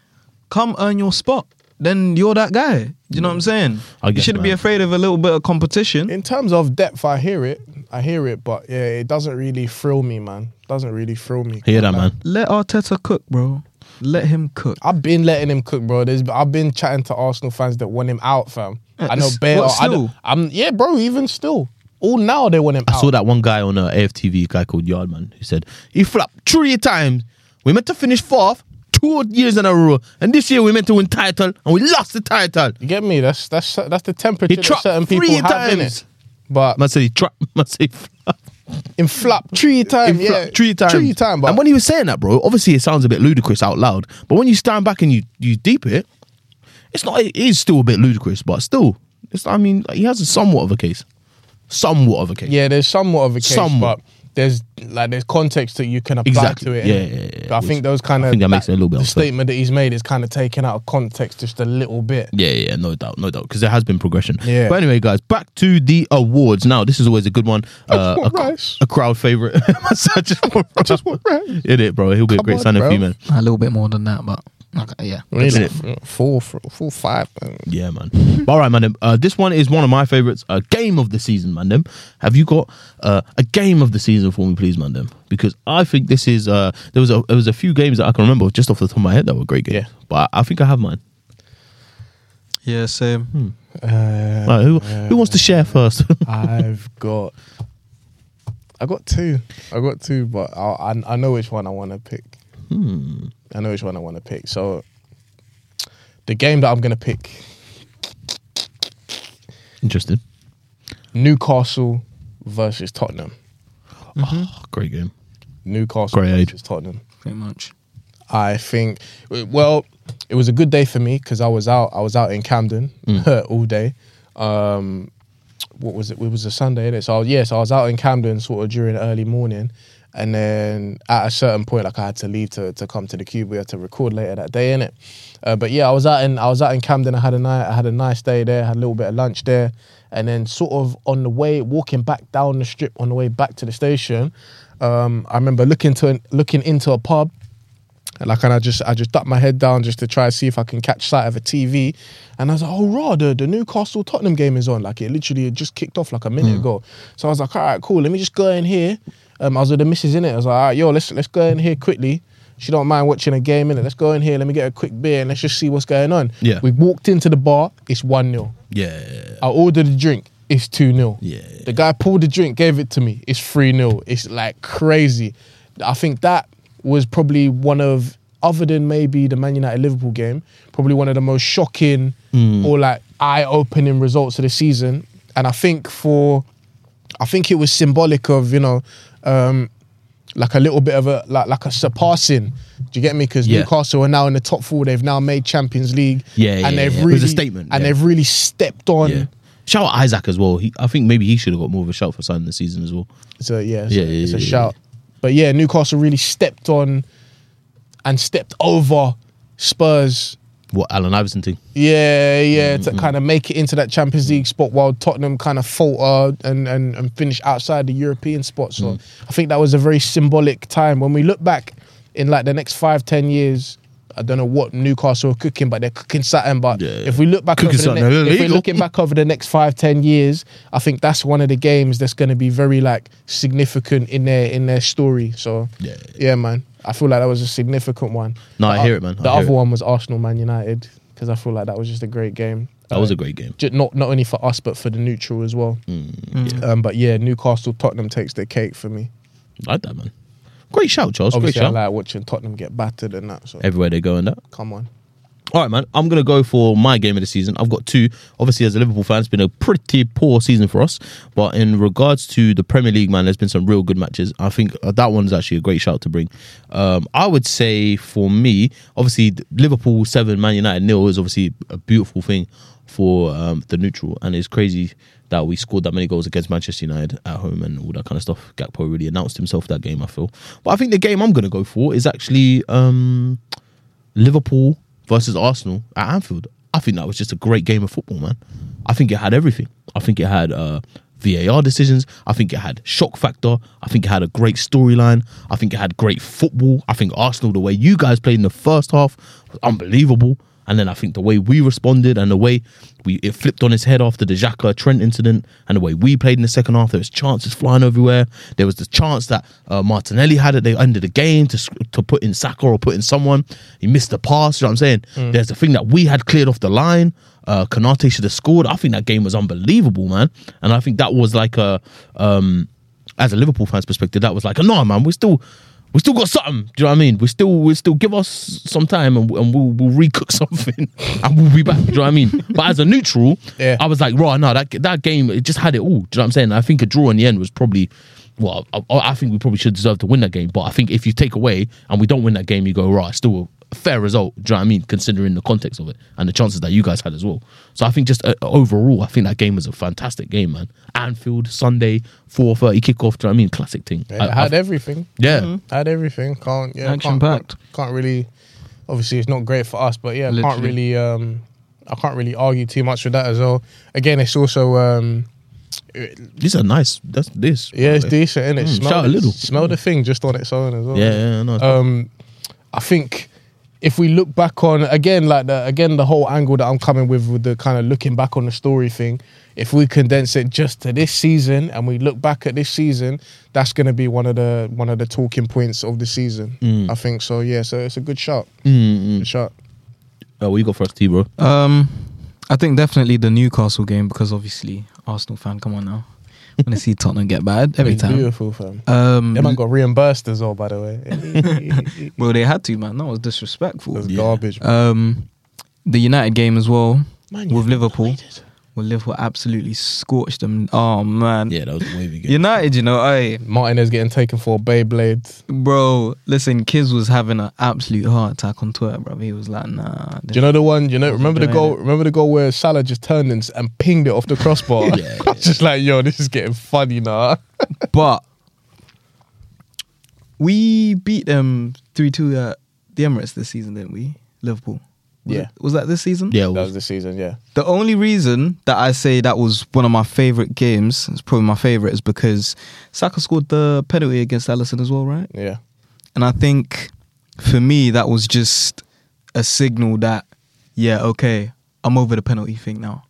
Speaker 4: Come earn your spot. Then you're that guy. Do you know what I'm saying?
Speaker 1: I
Speaker 4: you
Speaker 1: guess,
Speaker 4: shouldn't be afraid of a little bit of competition.
Speaker 3: In terms of depth, I hear it. I hear it, but yeah, it doesn't really thrill me, man. Doesn't really thrill me.
Speaker 1: Hear that, man?
Speaker 4: Let Arteta cook, bro. Let him cook.
Speaker 3: I've been letting him cook, bro. There's, I've been chatting to Arsenal fans that want him out, fam.
Speaker 4: Yeah,
Speaker 3: I know
Speaker 4: s-
Speaker 3: Bear.
Speaker 4: what,
Speaker 3: I don't-
Speaker 4: still?
Speaker 3: I'm yeah, bro. Even still, all now they want him
Speaker 1: I
Speaker 3: out.
Speaker 1: saw that one guy on uh, AFTV, a guy called Yardman, who said he flopped three times. We meant to finish fourth two years in a row, and this year we meant to win title, and we lost the title.
Speaker 3: You get me? That's that's that's the temperature
Speaker 1: He
Speaker 3: that
Speaker 1: trapped
Speaker 3: certain people
Speaker 1: three
Speaker 3: have in
Speaker 1: times.
Speaker 3: it. But
Speaker 1: Man said he trapped. Man said he
Speaker 3: in flop three times, yeah,
Speaker 1: three times.
Speaker 3: three times.
Speaker 1: And when he was saying that, bro, obviously it sounds a bit ludicrous out loud, but when you stand back and you you deep it, it's not. It is still a bit ludicrous, but still, it's. I mean, he has a somewhat of a case, somewhat of a case.
Speaker 3: yeah, there's somewhat of a case,
Speaker 1: Somewhat.
Speaker 3: but there's like there's context that you can apply
Speaker 1: Exactly.
Speaker 3: to it.
Speaker 1: Yeah, yeah, yeah.
Speaker 3: But I think those kind
Speaker 1: I
Speaker 3: of
Speaker 1: think that makes it a little bit
Speaker 3: The
Speaker 1: unfair.
Speaker 3: statement that he's made is kind of taken out of context just a little bit.
Speaker 1: Yeah, yeah, yeah, no doubt, no doubt, because there has been progression.
Speaker 3: Yeah.
Speaker 1: But anyway, guys, back to the awards. Now, this is always a good one. Uh,
Speaker 3: want
Speaker 1: a,
Speaker 3: rice.
Speaker 1: a crowd favorite. I just want rice.
Speaker 3: Just want rice.
Speaker 1: In it, bro. He'll be a great
Speaker 3: on,
Speaker 1: signing for you, man.
Speaker 4: A little bit more than that, but okay, yeah.
Speaker 3: Really, four, four, four, five. man.
Speaker 1: Yeah, man. All right, man. them. Uh, this one is one of my favorites. A game of the season, man. Them. Have you got uh, a game of the season for me, please, man? Them. Because I think this is. Uh, there was a there was a few games that I can remember just off the top of my head that were great games.
Speaker 3: Yeah.
Speaker 1: But I think I have mine.
Speaker 4: Yeah, same.
Speaker 3: Uh,
Speaker 1: Right, who who wants to share first?
Speaker 3: I've got, I got two. I got two, but I I, I know which one I want to pick.
Speaker 1: Hmm.
Speaker 3: I know which one I want to pick. So, the game that I'm gonna pick,
Speaker 1: Interesting.
Speaker 3: Newcastle versus Tottenham.
Speaker 1: Oh, great game.
Speaker 3: Newcastle
Speaker 1: Great age.
Speaker 3: versus Tottenham.
Speaker 4: Pretty much.
Speaker 3: I think, well, it was a good day for me because I was out. I was out in Camden all day. Um, what was it? It was a Sunday, innit? So I was, yeah, so I was out in Camden sort of during early morning, and then at a certain point, like I had to leave to, to come to the cube. We had to record later that day, innit? Uh, but yeah, I was out in I was out in Camden. I had a night. I had a nice day there. Had a little bit of lunch there, and then sort of on the way walking back down the strip on the way back to the station, um, I remember looking to looking into a pub. And like, and I just, I just ducked my head down just to try and see if I can catch sight of a TV. And I was like, oh, raw, the, the Newcastle Tottenham game is on. Like, it literally had just kicked off like a minute ago. So I was like, all right, cool. Let me just go in here. Um, I was with the missus in it. I was like, all right, yo, let's let's go in here quickly. She don't mind watching a game in it. Let's go in here. Let me get a quick beer and let's just see what's going on.
Speaker 1: Yeah.
Speaker 3: We walked into the bar. It's one 0
Speaker 1: Yeah.
Speaker 3: I ordered a drink. It's 2 0.
Speaker 1: Yeah.
Speaker 3: The guy pulled the drink, gave it to me. It's 3 0. It's like crazy. I think that was probably one of, other than maybe the Man United Liverpool game, probably one of the most shocking or like eye opening results of the season. And I think for, I think it was symbolic of, you know, um, like a little bit of a like like a surpassing. Do you get me? Because
Speaker 1: Yeah.
Speaker 3: Newcastle are now in the top four. They've now made Champions League.
Speaker 1: Yeah, yeah,
Speaker 3: and they've
Speaker 1: yeah.
Speaker 3: Really
Speaker 1: a statement,
Speaker 3: and they've really stepped on.
Speaker 1: Shout out Isak as well. He, I think maybe he should have got more of a shout for signing the season as well.
Speaker 3: So yeah, it's,
Speaker 1: Yeah,
Speaker 3: a,
Speaker 1: yeah,
Speaker 3: it's a shout. But yeah, Newcastle really stepped on and stepped over Spurs.
Speaker 1: What Allen Iverson thing?
Speaker 3: Yeah, yeah,
Speaker 1: Mm-hmm.
Speaker 3: to kind of make it into that Champions League spot while Tottenham kind of falter and, and, and finish outside the European spot. So
Speaker 1: Mm.
Speaker 3: I think that was a very symbolic time. When we look back in like the next five, ten years, I don't know what Newcastle are cooking, but they're cooking something. But
Speaker 1: Yeah.
Speaker 3: if we look back
Speaker 1: Cooking
Speaker 3: over the next, if we're looking back over the next five, ten years, I think that's one of the games that's going to be very like significant in their in their story. So
Speaker 1: Yeah.
Speaker 3: yeah, man, I feel like that was a significant one.
Speaker 1: No, I hear
Speaker 3: o-
Speaker 1: it, man. I
Speaker 3: The
Speaker 1: hear
Speaker 3: other
Speaker 1: it.
Speaker 3: one was Arsenal Man United because I feel like that was just a great game.
Speaker 1: That was a great game.
Speaker 3: Ju- not not only for us but for the neutral as well.
Speaker 1: Mm,
Speaker 3: Um, but yeah, Newcastle Tottenham takes the cake for me.
Speaker 1: Like that, man. Great shout, Charles.
Speaker 3: Obviously,
Speaker 1: great
Speaker 3: I
Speaker 1: shout.
Speaker 3: like watching Tottenham get battered and that. So
Speaker 1: Everywhere they go and that.
Speaker 3: come on.
Speaker 1: All right, man. I'm gonna go for my game of the season. I've got two. Obviously, as a Liverpool fan, it's been a pretty poor season for us. But in regards to the Premier League, man, there's been some real good matches. I think uh, that one's actually a great shout to bring. Um, I would say for me, obviously, Liverpool seven, Man United nil is obviously a beautiful thing for um, the neutral, and it's crazy that we scored that many goals against Manchester United at home and all that kind of stuff. Gakpo really announced himself that game. I feel, but I think the game I'm gonna go for is actually. Um, Liverpool versus Arsenal at Anfield. I think that was just a great game of football, man. I think it had everything. I think it had uh, VAR decisions. I think it had shock factor. I think it had a great storyline. I think it had great football. I think Arsenal, the way you guys played in the first half, was unbelievable. And then I think the way we responded and the way we it flipped on his head after the Xhaka Trent incident and the way we played in the second half, there was chances flying everywhere. There was the chance that uh, Martinelli had at the end of the game to to put in Saka or put in someone. He missed the pass. You know what I'm saying? There's the thing that we had cleared off the line. Uh, Konate should have scored. I think that game was unbelievable, man. And I think that was like a, um, as a Liverpool fans perspective, that was like, no, man, we still, we still got something. Do you know what I mean? We still, we still give us some time and, and we'll, we'll recook something and we'll be back. Do you know what I mean? But as a neutral,
Speaker 3: Yeah.
Speaker 1: I was like, right, no, that that game it just had it all. Do you know what I'm saying? I think a draw in the end was probably. Well, I, I think we probably should deserve to win that game, but I think if you take away and we don't win that game, you go right. Still fair result. Do you know what I mean? Considering the context of it and the chances that you guys had as well. So I think just uh, overall, I think that game was a fantastic game, man. Anfield Sunday, four thirty kickoff. Do you know what I mean? Classic thing.
Speaker 3: It
Speaker 1: I-
Speaker 3: had
Speaker 1: I-
Speaker 3: everything.
Speaker 1: yeah.
Speaker 3: Had everything. Can't yeah.
Speaker 4: Action packed.
Speaker 3: Can't, can't really. Obviously, it's not great for us, but yeah, can't really. Um, I can't really argue too much with that as well. Again, it's also um,
Speaker 1: These are nice. That's this.
Speaker 3: yeah, it's
Speaker 1: way.
Speaker 3: decent, and it
Speaker 1: Mm,
Speaker 3: smell
Speaker 1: shout a little.
Speaker 3: Smell the thing just on its own as well.
Speaker 1: Yeah, yeah, no.
Speaker 3: Um, I think if we look back on again, like the again the whole angle that I'm coming with with the kind of looking back on the story thing. If we condense it just to this season and we look back at this season, that's going to be one of the one of the talking points of the season.
Speaker 1: Mm.
Speaker 3: I think so. Yeah, so it's a good shot.
Speaker 1: Mm,
Speaker 3: Good shot.
Speaker 1: Oh, what you got for us, T, bro?
Speaker 4: Um, I think definitely the Newcastle game because obviously Arsenal fan. Come on now, want to see Tottenham get bad every
Speaker 3: It's
Speaker 4: time.
Speaker 3: beautiful, fam.
Speaker 4: Um,
Speaker 3: Them man got reimbursed as well, by the way.
Speaker 4: well, they had to, man. That was disrespectful.
Speaker 3: That's
Speaker 1: Yeah.
Speaker 3: garbage. man.
Speaker 4: Um, the United game as well
Speaker 3: Man,
Speaker 4: with Liverpool.
Speaker 3: united.
Speaker 4: Well, Liverpool absolutely scorched them. Oh man,
Speaker 1: Yeah, that was a wavy game.
Speaker 4: United. You know, I
Speaker 3: Martinez getting taken for a Beyblade.
Speaker 4: bro. Listen, Kiz was having an absolute heart attack on Twitter, bro. He was like, nah.
Speaker 3: Do you know the one? You know, remember the goal?
Speaker 4: it.
Speaker 3: Remember the goal where Salah just turned and, and pinged it off the crossbar?
Speaker 1: Yeah,
Speaker 3: I was just like, yo, this is getting funny now.
Speaker 4: But we beat them three two at the Emirates this season, didn't we? Liverpool. Was
Speaker 3: Yeah.
Speaker 4: it- was that this season?
Speaker 1: Yeah, it
Speaker 3: That
Speaker 1: was.
Speaker 3: was the season, yeah.
Speaker 4: The only reason that I say that was one of my favorite games, it's probably my favorite, is because Saka scored the penalty against Alisson as well, right?
Speaker 3: Yeah.
Speaker 4: And I think for me that was just a signal that yeah, okay, I'm over the penalty thing now.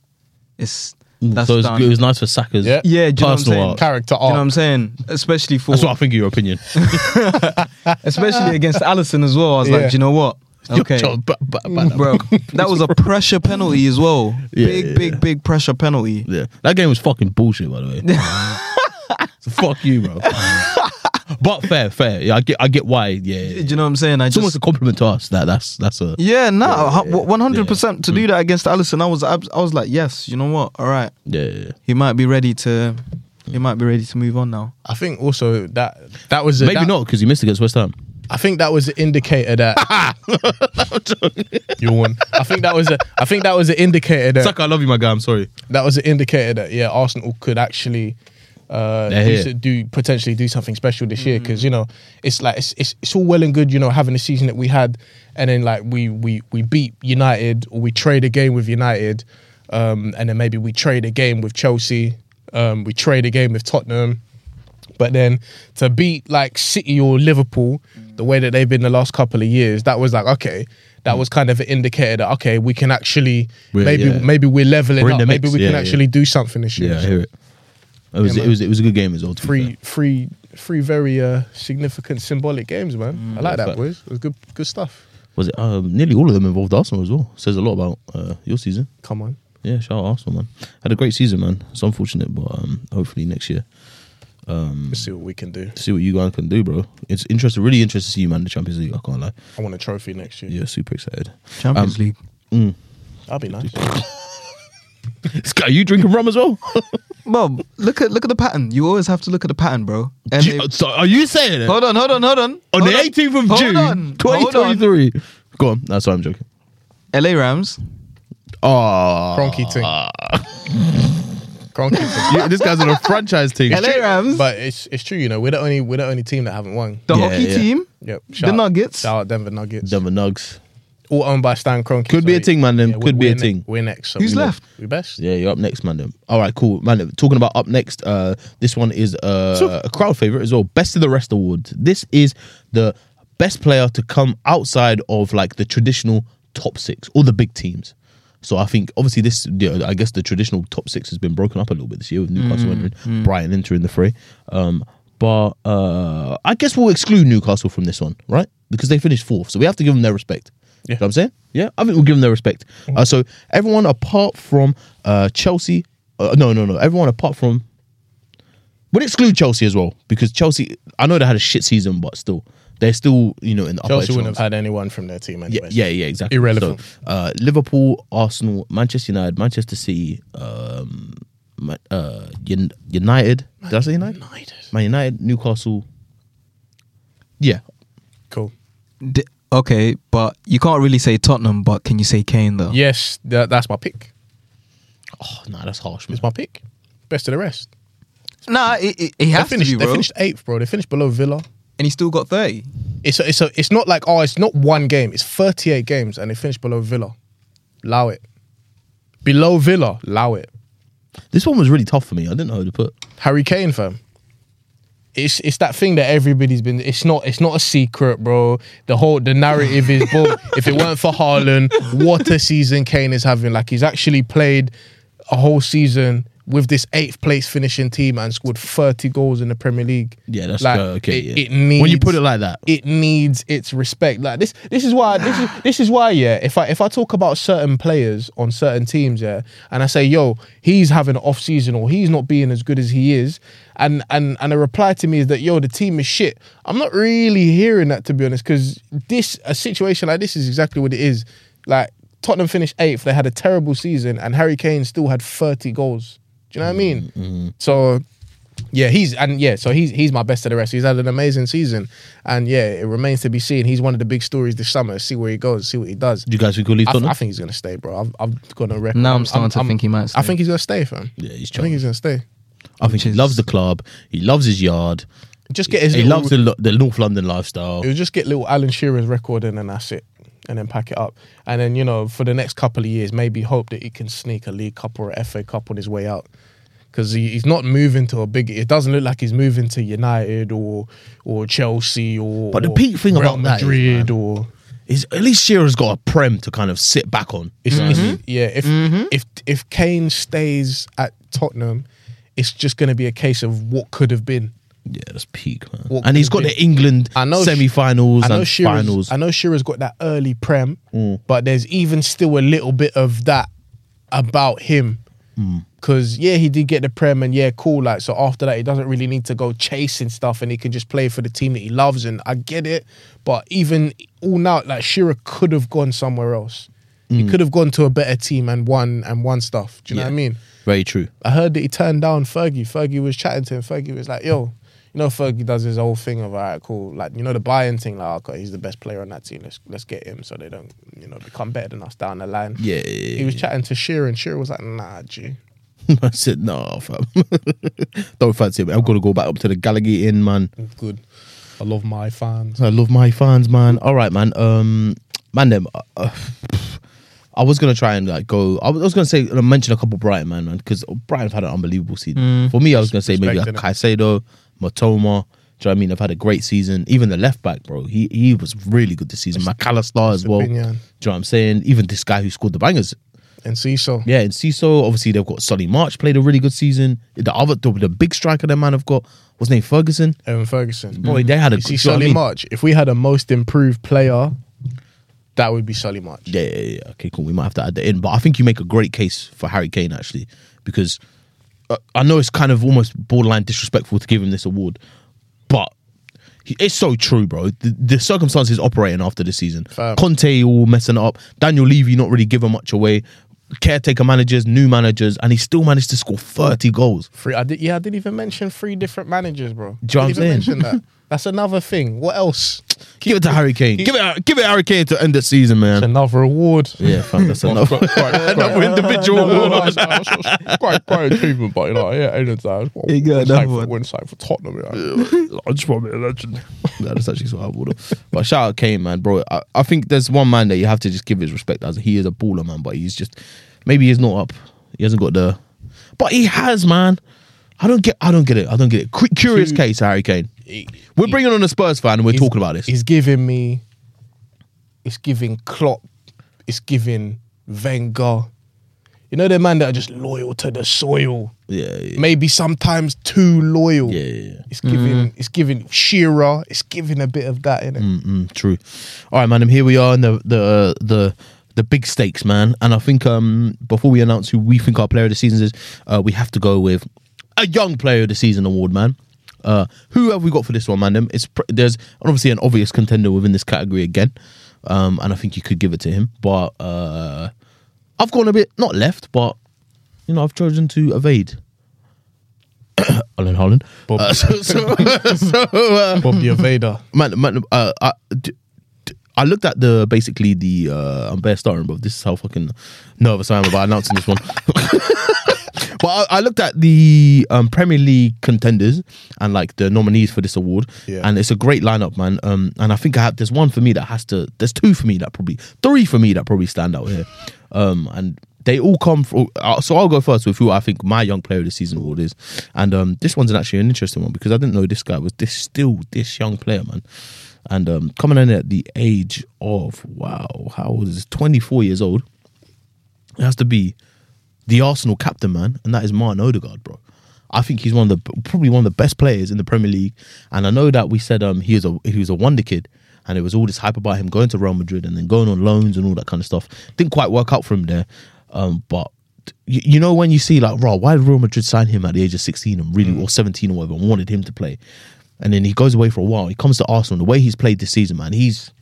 Speaker 4: It's that's
Speaker 1: so it was,
Speaker 4: done.
Speaker 1: it was nice for Saka's.
Speaker 3: Yeah.
Speaker 4: yeah, do know what I'm
Speaker 1: personal
Speaker 4: saying?
Speaker 1: art.
Speaker 3: Character
Speaker 4: Do you know what. I'm saying? Especially for
Speaker 1: That's what I think of your opinion.
Speaker 4: especially against Alisson as well. I was
Speaker 3: Yeah.
Speaker 4: like, do you know what? Okay,
Speaker 1: Yo, but- but- mm. but-
Speaker 4: bro, that was a pressure penalty as well.
Speaker 1: Yeah,
Speaker 4: big,
Speaker 1: yeah,
Speaker 4: big,
Speaker 1: yeah.
Speaker 4: big pressure penalty.
Speaker 1: Yeah, that game was fucking bullshit, by the way. so fuck you, bro. but fair, fair. Yeah, I get, I get why. Yeah,
Speaker 4: Do you know what I'm saying? I
Speaker 1: it's
Speaker 4: just
Speaker 1: almost a compliment to us. That that's that's a
Speaker 4: yeah, no,
Speaker 1: yeah, yeah.
Speaker 4: one hundred percent to mm. do that against Alisson. I was, I was like, yes, you know what? All right,
Speaker 1: yeah. yeah, yeah.
Speaker 4: he might be ready to, he mm. might be ready to move on now.
Speaker 3: I think also that that was a,
Speaker 1: Maybe
Speaker 3: that-
Speaker 1: not because he missed against West Ham.
Speaker 3: I think that was an indicator that you won. I think that was a. I think that was an indicator that
Speaker 1: Saka, I love you, my guy. I'm sorry.
Speaker 3: that was an indicator that yeah, Arsenal could actually uh,
Speaker 1: They're
Speaker 3: do,
Speaker 1: here.
Speaker 3: do potentially do something special this year because you know it's like it's, it's it's all well and good you know having the season that we had and then like we we we beat United or we trade a game with United um, and then maybe we trade a game with Chelsea um, we trade a game with Tottenham but then to beat like City or Liverpool the way that they've been the last couple of years that was like okay that was kind of an indicator that okay we can actually
Speaker 1: We're-
Speaker 3: maybe
Speaker 1: yeah.
Speaker 3: maybe we're leveling
Speaker 1: We're
Speaker 3: up maybe we can
Speaker 1: yeah,
Speaker 3: actually
Speaker 1: yeah.
Speaker 3: do something this year
Speaker 1: Yeah, I hear it. It was
Speaker 3: Yeah,
Speaker 1: it was it was a good game as well.
Speaker 3: three three three very uh, significant symbolic games man I like that
Speaker 1: fact.
Speaker 3: boys it was good good stuff
Speaker 1: Was it um, nearly all of them involved Arsenal as well? Says a lot about uh, your season.
Speaker 3: come on
Speaker 1: Yeah, shout out Arsenal, man. Had a great season, man. It's unfortunate, but um, hopefully next year. Um,
Speaker 3: let's see what we can do
Speaker 1: see what you guys can do, bro. It's interesting, really interesting to see you, man. The Champions League. I can't lie.
Speaker 3: I want a trophy next year
Speaker 1: Yeah, super excited.
Speaker 4: Champions
Speaker 1: Um,
Speaker 4: League.
Speaker 3: That'd be nice.
Speaker 1: Sky, you drinking rum as well?
Speaker 4: Bob, look at look at the pattern. You always have to look at the pattern, bro. And
Speaker 1: Ju-
Speaker 4: it-
Speaker 1: so are you saying it?
Speaker 4: hold on, hold on, hold on.
Speaker 1: On
Speaker 4: Hold
Speaker 1: the 18th of
Speaker 4: Hold
Speaker 1: June,
Speaker 4: on, hold on.
Speaker 1: 2023. Go on. That's why I'm joking.
Speaker 4: LA Rams.
Speaker 1: Oh,
Speaker 3: Kroenke thing. Kroenke thing.
Speaker 1: This guy's on a franchise team.
Speaker 4: LA Rams.
Speaker 3: But it's it's true, you know. We're the only we're the only team that haven't won.
Speaker 4: The
Speaker 1: Yeah,
Speaker 4: hockey
Speaker 1: yeah.
Speaker 4: team.
Speaker 3: Yep.
Speaker 4: The Nuggets.
Speaker 3: Shout out Denver Nuggets.
Speaker 1: Denver Nugs.
Speaker 3: All owned by Stan Kroenke.
Speaker 1: Could be a thing, man, them.
Speaker 3: we're-
Speaker 1: Could be a
Speaker 3: we're ne-
Speaker 1: thing.
Speaker 3: We're next. So
Speaker 4: Who's
Speaker 3: we
Speaker 4: left?
Speaker 3: We best.
Speaker 1: Yeah, you're up next, man. Then. All right, cool, man. Talking about up next, uh, this one is uh, a crowd favorite as well. Best of the Rest award. This is the best player to come outside of like the traditional top six or the big teams. So I think obviously this, you know, I guess the traditional top six has been broken up a little bit this year with Newcastle entering, Brighton entering the fray. Um, but uh, I guess we'll exclude Newcastle from this one, right? Because they finished fourth, so we have to give them their respect.
Speaker 3: Yeah.
Speaker 1: You know what I'm saying? Yeah, I think we'll give them their respect. Uh, so everyone apart from uh, Chelsea, uh, no, no, no, everyone apart from, we'll exclude Chelsea as well because Chelsea, I know they had a shit season, but still, they're still, you know, in the upper
Speaker 3: Chelsea wouldn't have had anyone from their team
Speaker 1: Yeah,
Speaker 3: anyway.
Speaker 1: yeah, yeah, exactly.
Speaker 3: Irrelevant.
Speaker 1: So, uh, Liverpool, Arsenal, Manchester United, Manchester City, um, uh, Un- United. Did I say United?
Speaker 3: United.
Speaker 1: Man United, Newcastle. Yeah,
Speaker 3: Cool.
Speaker 4: D- okay, but you can't really say Tottenham. But can you say Kane though?
Speaker 3: Yes, that, that's my pick.
Speaker 1: Oh, nah, that's harsh, man.
Speaker 3: It's my pick. Best of the rest.
Speaker 4: Nah, he, it, it
Speaker 3: They
Speaker 4: has
Speaker 3: finished.
Speaker 4: to be,
Speaker 3: they finished eighth, bro. They finished below Villa.
Speaker 4: And he still got thirty.
Speaker 3: It's a, it's a, it's not like oh, it's not one game. It's thirty eight games, and they finished below Villa. Allow it. Below Villa, allow it.
Speaker 1: This one was really tough for me. I didn't know who to put.
Speaker 3: Harry Kane, fam. It's it's that thing that everybody's been. It's not it's not a secret, bro. The whole the narrative is, bro. if it weren't for Haaland, what a season Kane is having. Like he's actually played a whole season with this eighth place finishing team and scored thirty goals in the Premier League.
Speaker 1: Yeah, that's
Speaker 3: like,
Speaker 1: uh, okay.
Speaker 3: It,
Speaker 1: yeah.
Speaker 3: it needs
Speaker 1: when you put it like that.
Speaker 3: it needs its respect. Like this, this is why this is this is why yeah. If I if I talk about certain players on certain teams, yeah, and I say yo, he's having an off season or he's not being as good as he is, and and and a reply to me is that yo, the team is shit. I'm not really hearing that to be honest, because this a situation like this is exactly what it is. Like Tottenham finished eighth, they had a terrible season, and Harry Kane still had 30 goals. Do you know what I mean? Mm-hmm, mm-hmm. So yeah, he's and yeah, so he's he's my best of the rest. He's had an amazing season, and yeah, it remains to be seen. He's one of the big stories this summer. See where he goes, see what he does.
Speaker 1: Do you guys think he'll leave
Speaker 3: I,
Speaker 1: Tottenham?
Speaker 3: I think he's gonna stay, bro. I've, I've got a record.
Speaker 4: Now I'm starting to think he might
Speaker 3: I think he's gonna stay, fam.
Speaker 1: yeah, he's
Speaker 3: I think he's gonna stay.
Speaker 1: I think he loves the club. He loves his yard.
Speaker 3: Just get his.
Speaker 1: He
Speaker 3: little,
Speaker 1: loves the, the North London lifestyle.
Speaker 3: He'll just get little Alan Shearer's record and then that's it. And then pack it up. And then, you know, for the next couple of years, maybe hope that he can sneak a League Cup or a FA Cup on his way out. Because he, he's not moving to a big. It doesn't look like he's moving to United or or Chelsea or.
Speaker 1: But the peak thing
Speaker 3: Real
Speaker 1: about that is,
Speaker 3: Madrid
Speaker 1: man,
Speaker 3: or.
Speaker 1: Is at least Shearer's got a prem to kind of sit back on.
Speaker 3: It's,
Speaker 1: You know what I
Speaker 3: it's- yeah. If if if Kane stays at Tottenham, it's just going to be a case of what could have been.
Speaker 1: Yeah, that's peak, man.
Speaker 3: What
Speaker 1: and he's got
Speaker 3: have
Speaker 1: the England
Speaker 3: I know-
Speaker 1: semi-finals
Speaker 3: I know
Speaker 1: and
Speaker 3: Shearer's,
Speaker 1: finals. Mm.
Speaker 3: I know Shearer's got that early prem, but there's even still a little bit of that about him.
Speaker 1: Mm.
Speaker 3: Because yeah, he did get the prem, and yeah, cool. Like so, after that, he doesn't really need to go chasing stuff, and he can just play for the team that he loves. And I get it, but even all now, like Shearer could have gone somewhere else. He could have gone to a better team and won and won stuff. Do you know
Speaker 1: Mm.
Speaker 3: What I mean?
Speaker 1: Very true.
Speaker 3: I heard that he turned down Fergie. Fergie was chatting to him. Fergie was like, "Yo, you know, Fergie does his whole thing of all right, cool. Like, you know, the buying thing. Like, okay, he's the best player on that team. Let's let's get him so they don't, you know, become better than us down the line."
Speaker 1: Yeah, yeah,
Speaker 3: He was chatting to Shearer, and Shearer was like, "Nah, G."
Speaker 1: I said, no, fam. Don't fancy it. man. I'm going to go back up to the Gallagher Inn, man.
Speaker 3: Good. I love my fans.
Speaker 1: I love my fans, man. All right, man. Um, man, them. Uh, uh, I was gonna try and like go. I was, I was gonna say uh, mention a couple Brighton man, man, because Brighton have had an unbelievable season. For me, I was gonna say maybe like Caicedo, Mitoma. Do you know what I mean? I've had a great season. Even the left back, bro, he he was really good this season. Mac Allister as well. Do you know what I'm saying? Even this guy who scored the bangers.
Speaker 3: Enciso.
Speaker 1: Yeah, Enciso, obviously they've got Solly March played a really good season. The other the, the big striker that man have got, was named? Ferguson.
Speaker 3: Evan Ferguson.
Speaker 1: Boy, they had a
Speaker 3: You see,
Speaker 1: good do you know what I mean?
Speaker 3: March. If we had a most improved player, that would be Solly March.
Speaker 1: Yeah, yeah, yeah. Okay, cool. We might have to add that in, but I think you make a great case for Harry Kane actually, because uh, I know it's kind of almost borderline disrespectful to give him this award, but it's so true, bro. The, the circumstances operating after the season.
Speaker 3: Fam.
Speaker 1: Conte all messing up. Daniel Levy not really giving much away. Caretaker managers, new managers, and he still managed to score 30 goals.
Speaker 3: Three. I did. Yeah, I didn't even mention three different managers, bro.
Speaker 1: Do you know what I'm
Speaker 3: Didn't even
Speaker 1: saying?
Speaker 3: mention that. That's another thing. What else?
Speaker 1: Give it to Harry Kane. Give it, uh, give it Harry Kane to end the season, man.
Speaker 3: Another award.
Speaker 1: Yeah, fam, that's enough. Another individual award.
Speaker 3: quite quite achievement, but you know, yeah, end of the day,
Speaker 4: You got another one.
Speaker 3: win side for Tottenham. Yeah. I just want to be a legend.
Speaker 1: That's actually so I would have. But shout out Kane, man, bro. I, I think there's one man that you have to just give his respect as he is a baller, man. But he's just maybe he's not up. He hasn't got the, but he has, man. I don't get. I don't get it. I don't get it. Curious
Speaker 3: Two-
Speaker 1: case, Harry Kane. We're bringing on a Spurs fan and we're talking about this.
Speaker 3: He's giving me. It's giving Klopp. It's giving Wenger. You know the man that are just loyal to the soil.
Speaker 1: Yeah, yeah,
Speaker 3: Maybe sometimes too loyal.
Speaker 1: yeah, yeah. yeah.
Speaker 3: It's giving. It's giving Shearer. It's giving a bit of that in it.
Speaker 1: Mm, true. All right, man. And here we are in the the the the big stakes, man. And I think um before we announce who we think our player of the season is, uh, we have to go with a young player of the season award, man. Uh, who have we got for this one, man? Them- It's pr- there's obviously an obvious contender within this category again, um, and I think you could give it to him. But uh, I've gone a bit not left, but you know I've chosen to evade. Erling Haaland.
Speaker 3: Bob.
Speaker 1: Uh, so, so, so uh,
Speaker 3: Bob the Evader.
Speaker 1: man, man uh, I, d- d- I looked at the basically the uh, I'm bare starting, but this is how fucking nervous I am about announcing this one. but I, I looked at the um, Premier League contenders and like the nominees for this award,
Speaker 3: Yeah.
Speaker 1: and it's a great lineup, man. Um, and I think I have there's one for me that has to. There's two for me that probably three for me that probably stand out here, um, and. They all come from, uh, so I'll go first with who I think my young player of the season award is, and um, this one's actually an interesting one because I didn't know this guy was this still this young player, man and um, coming in at the age of wow, how old is this? Twenty four years old. It has to be the Arsenal captain, man, and that is Martin Odegaard, bro. I think he's one of the probably one of the best players in the Premier League, and I know that we said um he was a he was a wonder kid, and it was all this hype about him going to Real Madrid and then going on loans and all that kind of stuff. Didn't quite work out for him there, um, but you, you know when you see like, raw, why did Real Madrid sign him at the age of sixteen and really or seventeen or whatever, and wanted him to play, and then he goes away for a while. He comes to Arsenal. The way he's played this season, man, he's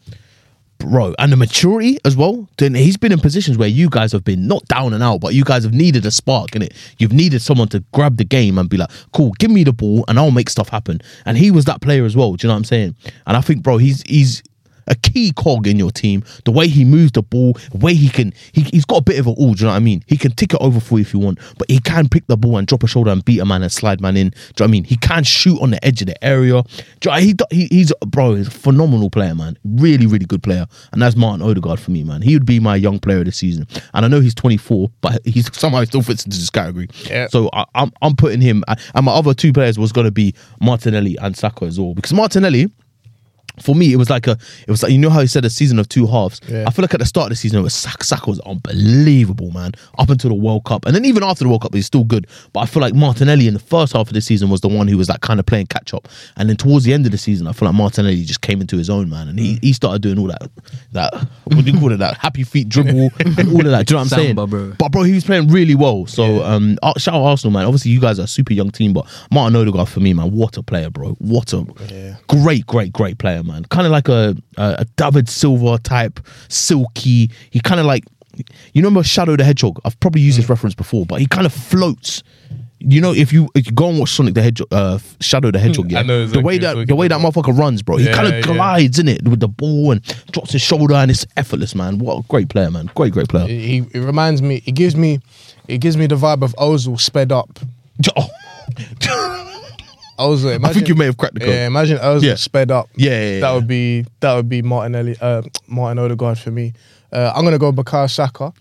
Speaker 1: bro, and the maturity as well. Then he's been in positions where you guys have been not down and out, but you guys have needed a spark in it. You've needed someone to grab the game and be like, "Cool, give me the ball, and I'll make stuff happen." And he was that player as well. Do you know what I'm saying? And I think, bro, he's he's a key cog in your team. The way he moves the ball, the way he can, he, he's got a bit of it all. Do you know what I mean? He can tick it over for you if you want, but he can pick the ball and drop a shoulder and beat a man and slide man in. Do you know what I mean? He can shoot on the edge of the area. Do you know, he, he, he's, bro, he's a phenomenal player, man. Really, really good player, and that's Martin Odegaard for me, man. He would be my young player of the season, and I know he's 24, but he's somehow still fits into this category.
Speaker 3: Yeah.
Speaker 1: So I, I'm I'm putting him, and my other two players was going to be Martinelli and Saka as well, because Martinelli for me, it was like a, it was like you know how he said a season of two halves.
Speaker 3: Yeah.
Speaker 1: I feel like at the start of the season, it was Saka, Saka was unbelievable, man. Up until the World Cup, and then even after the World Cup, he's still good. But I feel like Martinelli in the first half of the season was the one who was like kind of playing catch up, and then towards the end of the season, I feel like Martinelli just came into his own, man, and he he started doing all that that what do you call it that happy feet dribble and all of that. Do you know what I'm saying?
Speaker 4: Bro.
Speaker 1: But bro, he was playing really well. So um, uh, shout out Arsenal, man. Obviously, you guys are a super young team, but Martin Odegaard for me, man, what a player, bro. What a
Speaker 3: Yeah.
Speaker 1: great, great, great player, man. Kind of like a, a a David Silva type, silky. He kind of like, you remember Shadow the Hedgehog? I've probably used
Speaker 3: Mm.
Speaker 1: this reference before, but he kind of floats. You know, if you if you go and watch Sonic the Hedgehog, uh, Shadow the Hedgehog, yeah,
Speaker 3: I know
Speaker 1: the way that the way that motherfucker runs, bro, he
Speaker 3: Yeah,
Speaker 1: kind of glides in it with the ball and drops his shoulder, and it's effortless, man. What a great player, man. Great, great player.
Speaker 3: He, it reminds me. It gives me. It gives me the vibe of Ozil sped up.
Speaker 1: Oh.
Speaker 3: Ozil. Imagine,
Speaker 1: I think you may have cracked the code.
Speaker 3: Yeah, imagine Ozil
Speaker 1: Yeah.
Speaker 3: sped up.
Speaker 1: Yeah, yeah, yeah,
Speaker 3: that
Speaker 1: yeah.
Speaker 3: would be that would be Martinelli, uh, Martin Odegaard for me. Uh, I'm gonna go Bukayo Saka.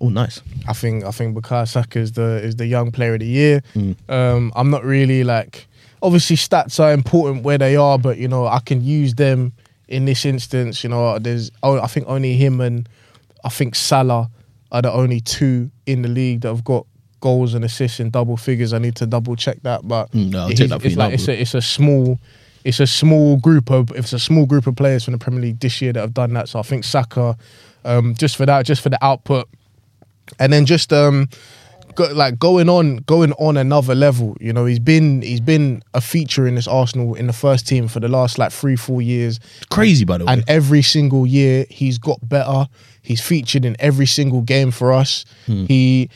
Speaker 1: Oh, nice.
Speaker 3: I think I think Bukayo Saka is the is the young player of the year.
Speaker 1: Mm.
Speaker 3: Um, I'm not really like obviously stats are important where they are, but you know I can use them in this instance. You know, there's oh, I think only him and I think Salah are the only two in the league that have got goals and assists in double figures. I need to double check that, but
Speaker 1: Mm, no, I'll
Speaker 3: it's,
Speaker 1: take that
Speaker 3: it's like it's a it's a small. It's a small group of it's a small group of players from the Premier League this year that have done that. So I think Saka, um, just for that, just for the output, and then just um go, like going on going on another level. You know, he's been he's been a feature in this Arsenal in the first team for the last like three four years.
Speaker 1: Crazy, by the way.
Speaker 3: And every single year he's got better. He's featured in every single game for us.
Speaker 1: Hmm.
Speaker 3: He,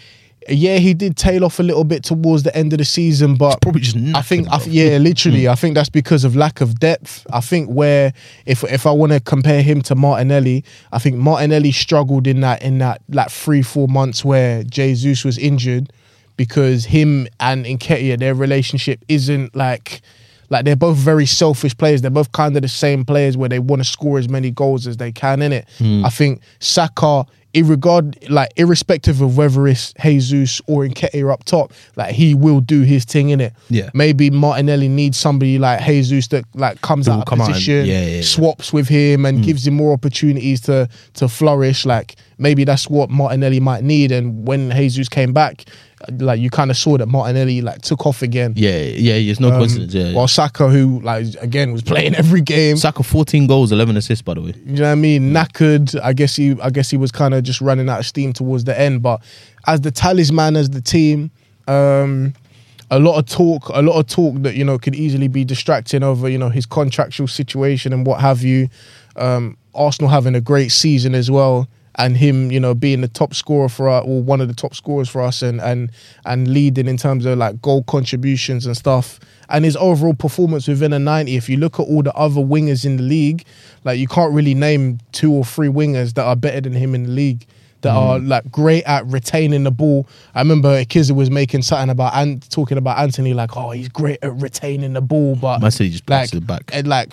Speaker 3: yeah, he did tail off a little bit towards the end of the season, but
Speaker 1: probably just
Speaker 3: I think, I, yeah, literally, I think that's because of lack of depth. I think where if if I want to compare him to Martinelli, I think Martinelli struggled in that in that like three four months where Jesus was injured because him and Nketiah their relationship isn't like like they're both very selfish players. They're both kind of the same players where they want to score as many goals as they can in it.
Speaker 1: Hmm.
Speaker 3: I think Saka, irregard like irrespective of whether it's Jesus or Nketiah up top, like he will do his thing in it.
Speaker 1: Yeah.
Speaker 3: Maybe Martinelli needs somebody like Jesus that like comes out of
Speaker 1: come out and-
Speaker 3: position,
Speaker 1: yeah, yeah, yeah.
Speaker 3: swaps with him and mm. gives him more opportunities to to flourish. Like maybe that's what Martinelli might need. And when Jesus came back, like you kind of saw that Martinelli like took off again.
Speaker 1: yeah, yeah, it's no
Speaker 3: Um,
Speaker 1: coincidence. Yeah,
Speaker 3: While Saka, who like again was playing every game,
Speaker 1: Saka 14 goals, 11 assists, by the way.
Speaker 3: you know what I mean? Knackered. I guess he, I guess he was kind of just running out of steam towards the end. But as the talisman, as the team, um, a lot of talk, a lot of talk that you know could easily be distracting over you know his contractual situation and what have you. Um, Arsenal having a great season as well, and him, you know, being the top scorer for us, or one of the top scorers for us, and and and leading in terms of like goal contributions and stuff. And his overall performance within a 90, if you look at all the other wingers in the league, like you can't really name two or three wingers that are better than him in the league that are like great at retaining the ball. I remember Akiza was making something about and talking about Antony like, oh, he's great at retaining the ball, but
Speaker 1: just
Speaker 3: like,
Speaker 1: back.
Speaker 3: and like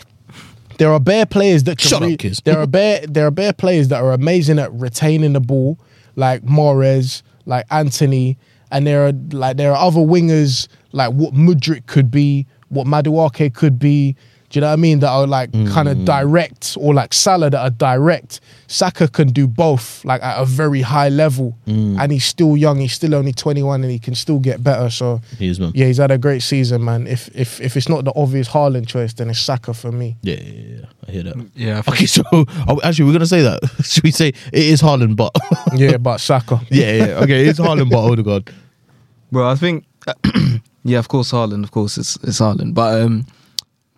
Speaker 3: there are bare players that can
Speaker 1: Shut up, kids.
Speaker 3: there are bare there are bare players that are amazing at retaining the ball, like Mahrez, like Antony, and there are like there are other wingers like what Mudryk could be, what Madueke could be. Do you know what I mean? That are like kind
Speaker 1: Mm.
Speaker 3: of direct, or like Salah that are direct. Saka can do both, like at a very high level,
Speaker 1: Mm.
Speaker 3: and he's still young. He's still only twenty one, and he can still get better. So
Speaker 1: He is, man.
Speaker 3: yeah, he's had a great season, man. If if if it's not the obvious Haaland choice, then it's Saka for me.
Speaker 1: Yeah, yeah, yeah, yeah. I hear that.
Speaker 4: Yeah,
Speaker 1: Okay, so oh, actually, we're gonna say that. Should we say it is Haaland, but
Speaker 3: Yeah, but Saka.
Speaker 1: yeah, yeah, okay, it's Haaland, but Odegaard.
Speaker 4: Bro, I think yeah, of course Haaland, of course it's it's Haaland. But um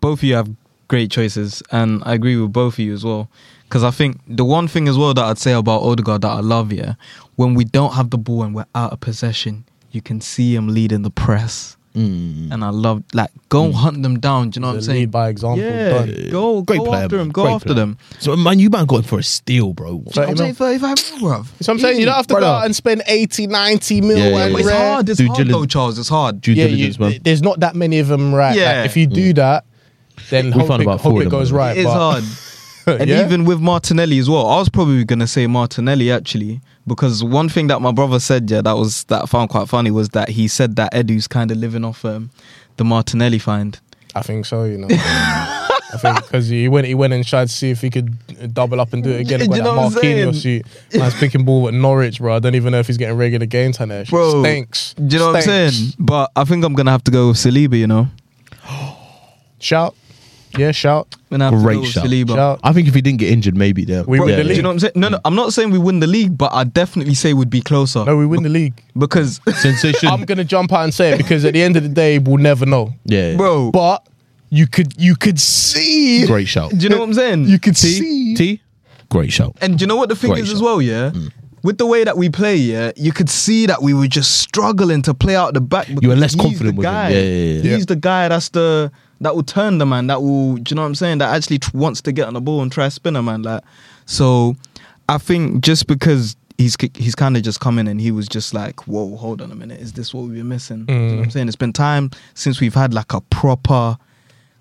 Speaker 4: both of you have great choices and I agree with both of you as well. Because I think the one thing as well that I'd say about Odegaard that I love, yeah, when we don't have the ball and we're out of possession, you can see him leading the press.
Speaker 1: Mm.
Speaker 4: And I love like go hunt them down. Do you know what I'm
Speaker 3: The
Speaker 4: saying?
Speaker 3: lead by example.
Speaker 4: yeah,
Speaker 3: Done.
Speaker 4: go
Speaker 1: Great
Speaker 4: go
Speaker 1: player,
Speaker 4: after
Speaker 1: man.
Speaker 4: him. Go
Speaker 1: Great
Speaker 4: after
Speaker 1: player.
Speaker 4: them.
Speaker 1: So man, you man got him for a steal, bro.
Speaker 3: Thirty
Speaker 4: I'm saying 35 mil, bruv.
Speaker 3: So I'm saying you don't have to go out and spend 80, 90 mil
Speaker 1: Yeah, yeah, yeah.
Speaker 4: It's hard. It's
Speaker 1: Due
Speaker 4: hard
Speaker 1: diligence.
Speaker 4: though, Charles. It's hard.
Speaker 1: Due
Speaker 3: Yeah,
Speaker 1: diligence,
Speaker 3: you,
Speaker 1: man.
Speaker 3: there's not that many of them right. Like,
Speaker 4: Yeah.
Speaker 3: if you do that, then
Speaker 1: We
Speaker 3: hope,
Speaker 1: found
Speaker 3: it,
Speaker 1: about
Speaker 3: hope it
Speaker 1: of them,
Speaker 3: goes right.
Speaker 4: It is
Speaker 3: but-
Speaker 4: hard. And
Speaker 3: Yeah?
Speaker 4: even with Martinelli as well, I was probably gonna say Martinelli actually because one thing that my brother said, yeah, that was that I found quite funny was that he said that Edu's kind of living off um, the Martinelli find.
Speaker 3: I think so. You know. I think because he went, he went and tried to see if he could double up and do it again.
Speaker 4: Do you know
Speaker 3: that
Speaker 4: what I'm saying?
Speaker 3: suit. Man's picking ball at Norwich, bro. I don't even know if he's getting regular game time there.
Speaker 4: Bro,
Speaker 3: stinks.
Speaker 4: Do you know what I'm saying? But I think I'm gonna have to go with Saliba. You know,
Speaker 3: Shout, yeah, shout,
Speaker 4: I'm gonna have
Speaker 1: Great
Speaker 4: to go with
Speaker 1: shout.
Speaker 4: Saliba.
Speaker 3: shout.
Speaker 1: I think if he didn't get injured, maybe there.
Speaker 3: We
Speaker 4: Bro,
Speaker 3: win the
Speaker 4: do
Speaker 3: league.
Speaker 4: you know what I'm saying? No, no, I'm not saying we win the league, but I definitely say we'd be closer
Speaker 3: No, we win the league.
Speaker 4: because,
Speaker 1: Sensation.
Speaker 3: I'm gonna jump out and say it because at the end of the day, we'll never know.
Speaker 1: yeah,
Speaker 4: bro.
Speaker 3: But you could, you could see,
Speaker 1: Great shout.
Speaker 4: do you know what I'm saying?
Speaker 3: you could
Speaker 1: T,
Speaker 3: see.
Speaker 1: T, great shout.
Speaker 4: And do you know what the thing
Speaker 1: Great
Speaker 4: is as
Speaker 1: shot.
Speaker 4: well, yeah? Mm. With the way that we play, yeah, you could see that we were just struggling to play out the back.
Speaker 1: You were less
Speaker 4: he's
Speaker 1: confident
Speaker 4: the
Speaker 1: with him.
Speaker 4: guy.
Speaker 1: Yeah, yeah, yeah.
Speaker 4: He's the guy that's the that will turn the man. That will, do you know what I'm saying? That actually tr- wants to get on the ball and try spin a man. Like, so I think just because he's he's kind of just come in and he was just like, whoa, hold on a minute, is this what we've been missing? Do you know what I'm saying? It's been time since we've had like a proper.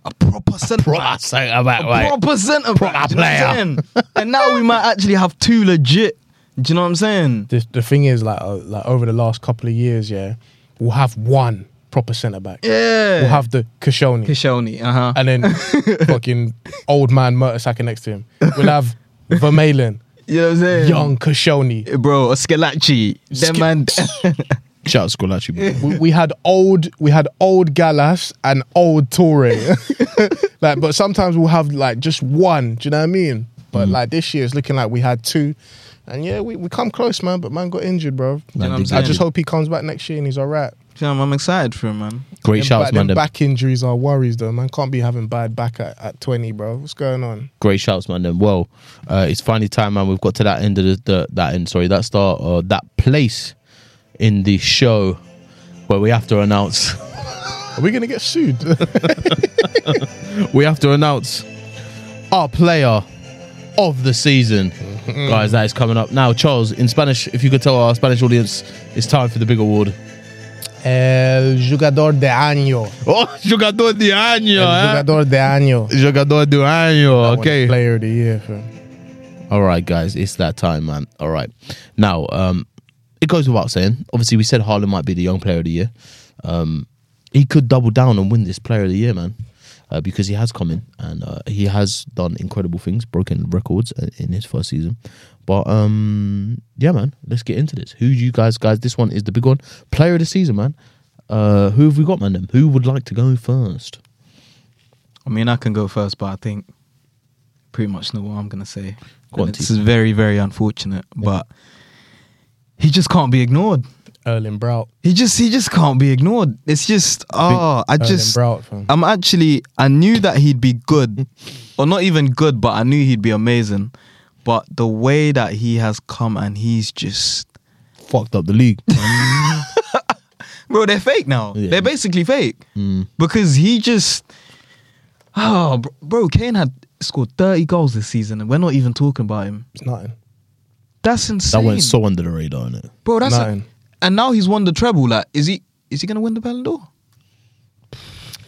Speaker 4: A proper centre back.
Speaker 1: centre back,
Speaker 4: A proper centre back.
Speaker 1: Proper
Speaker 4: do you know what I'm saying? and now we might actually have two legit. Do you know what I'm saying?
Speaker 3: The, the thing is, like, uh, like over the last couple of years, yeah, we'll have one proper centre back.
Speaker 4: Yeah.
Speaker 3: We'll have the Kashoni,
Speaker 4: Kishoni, uh huh.
Speaker 3: and then fucking old man Mertesacker next to him. We'll have Vermaelen,
Speaker 4: You know what I'm saying?
Speaker 3: young Kashoni.
Speaker 4: bro, a Squillaci. Them
Speaker 3: Sk-
Speaker 4: man.
Speaker 1: Shout out Squillaci, bro.
Speaker 3: We, we had old, we had old Gallas and old Touré. like, but sometimes we'll have like just one. Do you know what I mean? But like this year, it's looking like we had two. And yeah, we, we come close, man. But man got injured, bro.
Speaker 4: You know what I'm
Speaker 1: did
Speaker 3: I just hope he comes back next year and he's all right.
Speaker 4: Damn, I'm excited for him, man.
Speaker 1: Great
Speaker 3: Them
Speaker 1: shouts,
Speaker 3: back,
Speaker 1: man.
Speaker 3: them
Speaker 1: Them.
Speaker 3: back injuries are worries, though. Man can't be having bad back at, at 20, bro. What's going on?
Speaker 1: Great shouts, man. Then well, uh, it's finally time, man. We've got to that end of the, the that end. Sorry, that start or that place in the show where we have to announce.
Speaker 3: Are we gonna get sued?
Speaker 1: we have to announce our player of the season, guys. That is coming up now. Charles, in Spanish, if you could tell our Spanish audience, it's time for the big award.
Speaker 3: El jugador de año.
Speaker 1: Oh, jugador de año,
Speaker 3: El
Speaker 1: eh?
Speaker 3: jugador de año.
Speaker 1: Jugador de año.
Speaker 3: That
Speaker 1: Okay.
Speaker 3: Player of the year.
Speaker 1: All right, guys, it's that time, man. All right. Now, um, it goes without saying. Obviously, we said Haaland might be the young player of the year. Um, he could double down and win this player of the year, man, uh, because he has come in and uh, he has done incredible things, broken records uh, in his first season. But um, yeah, man, let's get into this. Who do you guys, guys? This one is the big one. Player of the season, man. Uh, who have we got, man? Them? Who would like to go first?
Speaker 4: I mean, I can go first, but I think pretty much know what I'm gonna say.
Speaker 1: Go on,
Speaker 4: this is very, very unfortunate, but he just can't be ignored.
Speaker 3: Erling Braut.
Speaker 4: He just, he just can't be ignored. It's just, oh, I
Speaker 3: Erling
Speaker 4: just,
Speaker 3: Braut, fam.
Speaker 4: I'm actually, I knew that he'd be good, or not even good, but I knew he'd be amazing. But the way that he has come and he's just,
Speaker 1: Fucked up the league.
Speaker 4: bro, they're fake now.
Speaker 1: Yeah.
Speaker 4: They're basically fake
Speaker 1: Mm.
Speaker 4: because he just, oh, bro, bro, Kane had scored 30 goals this season, and we're not even talking about him.
Speaker 3: It's nothing.
Speaker 4: That's insane.
Speaker 1: That
Speaker 4: insane,
Speaker 1: went so under the radar, innit?
Speaker 4: bro. That's
Speaker 3: Nothing.
Speaker 4: And now he's won the treble. Like, is he? Is he gonna win the Ballon d'Or?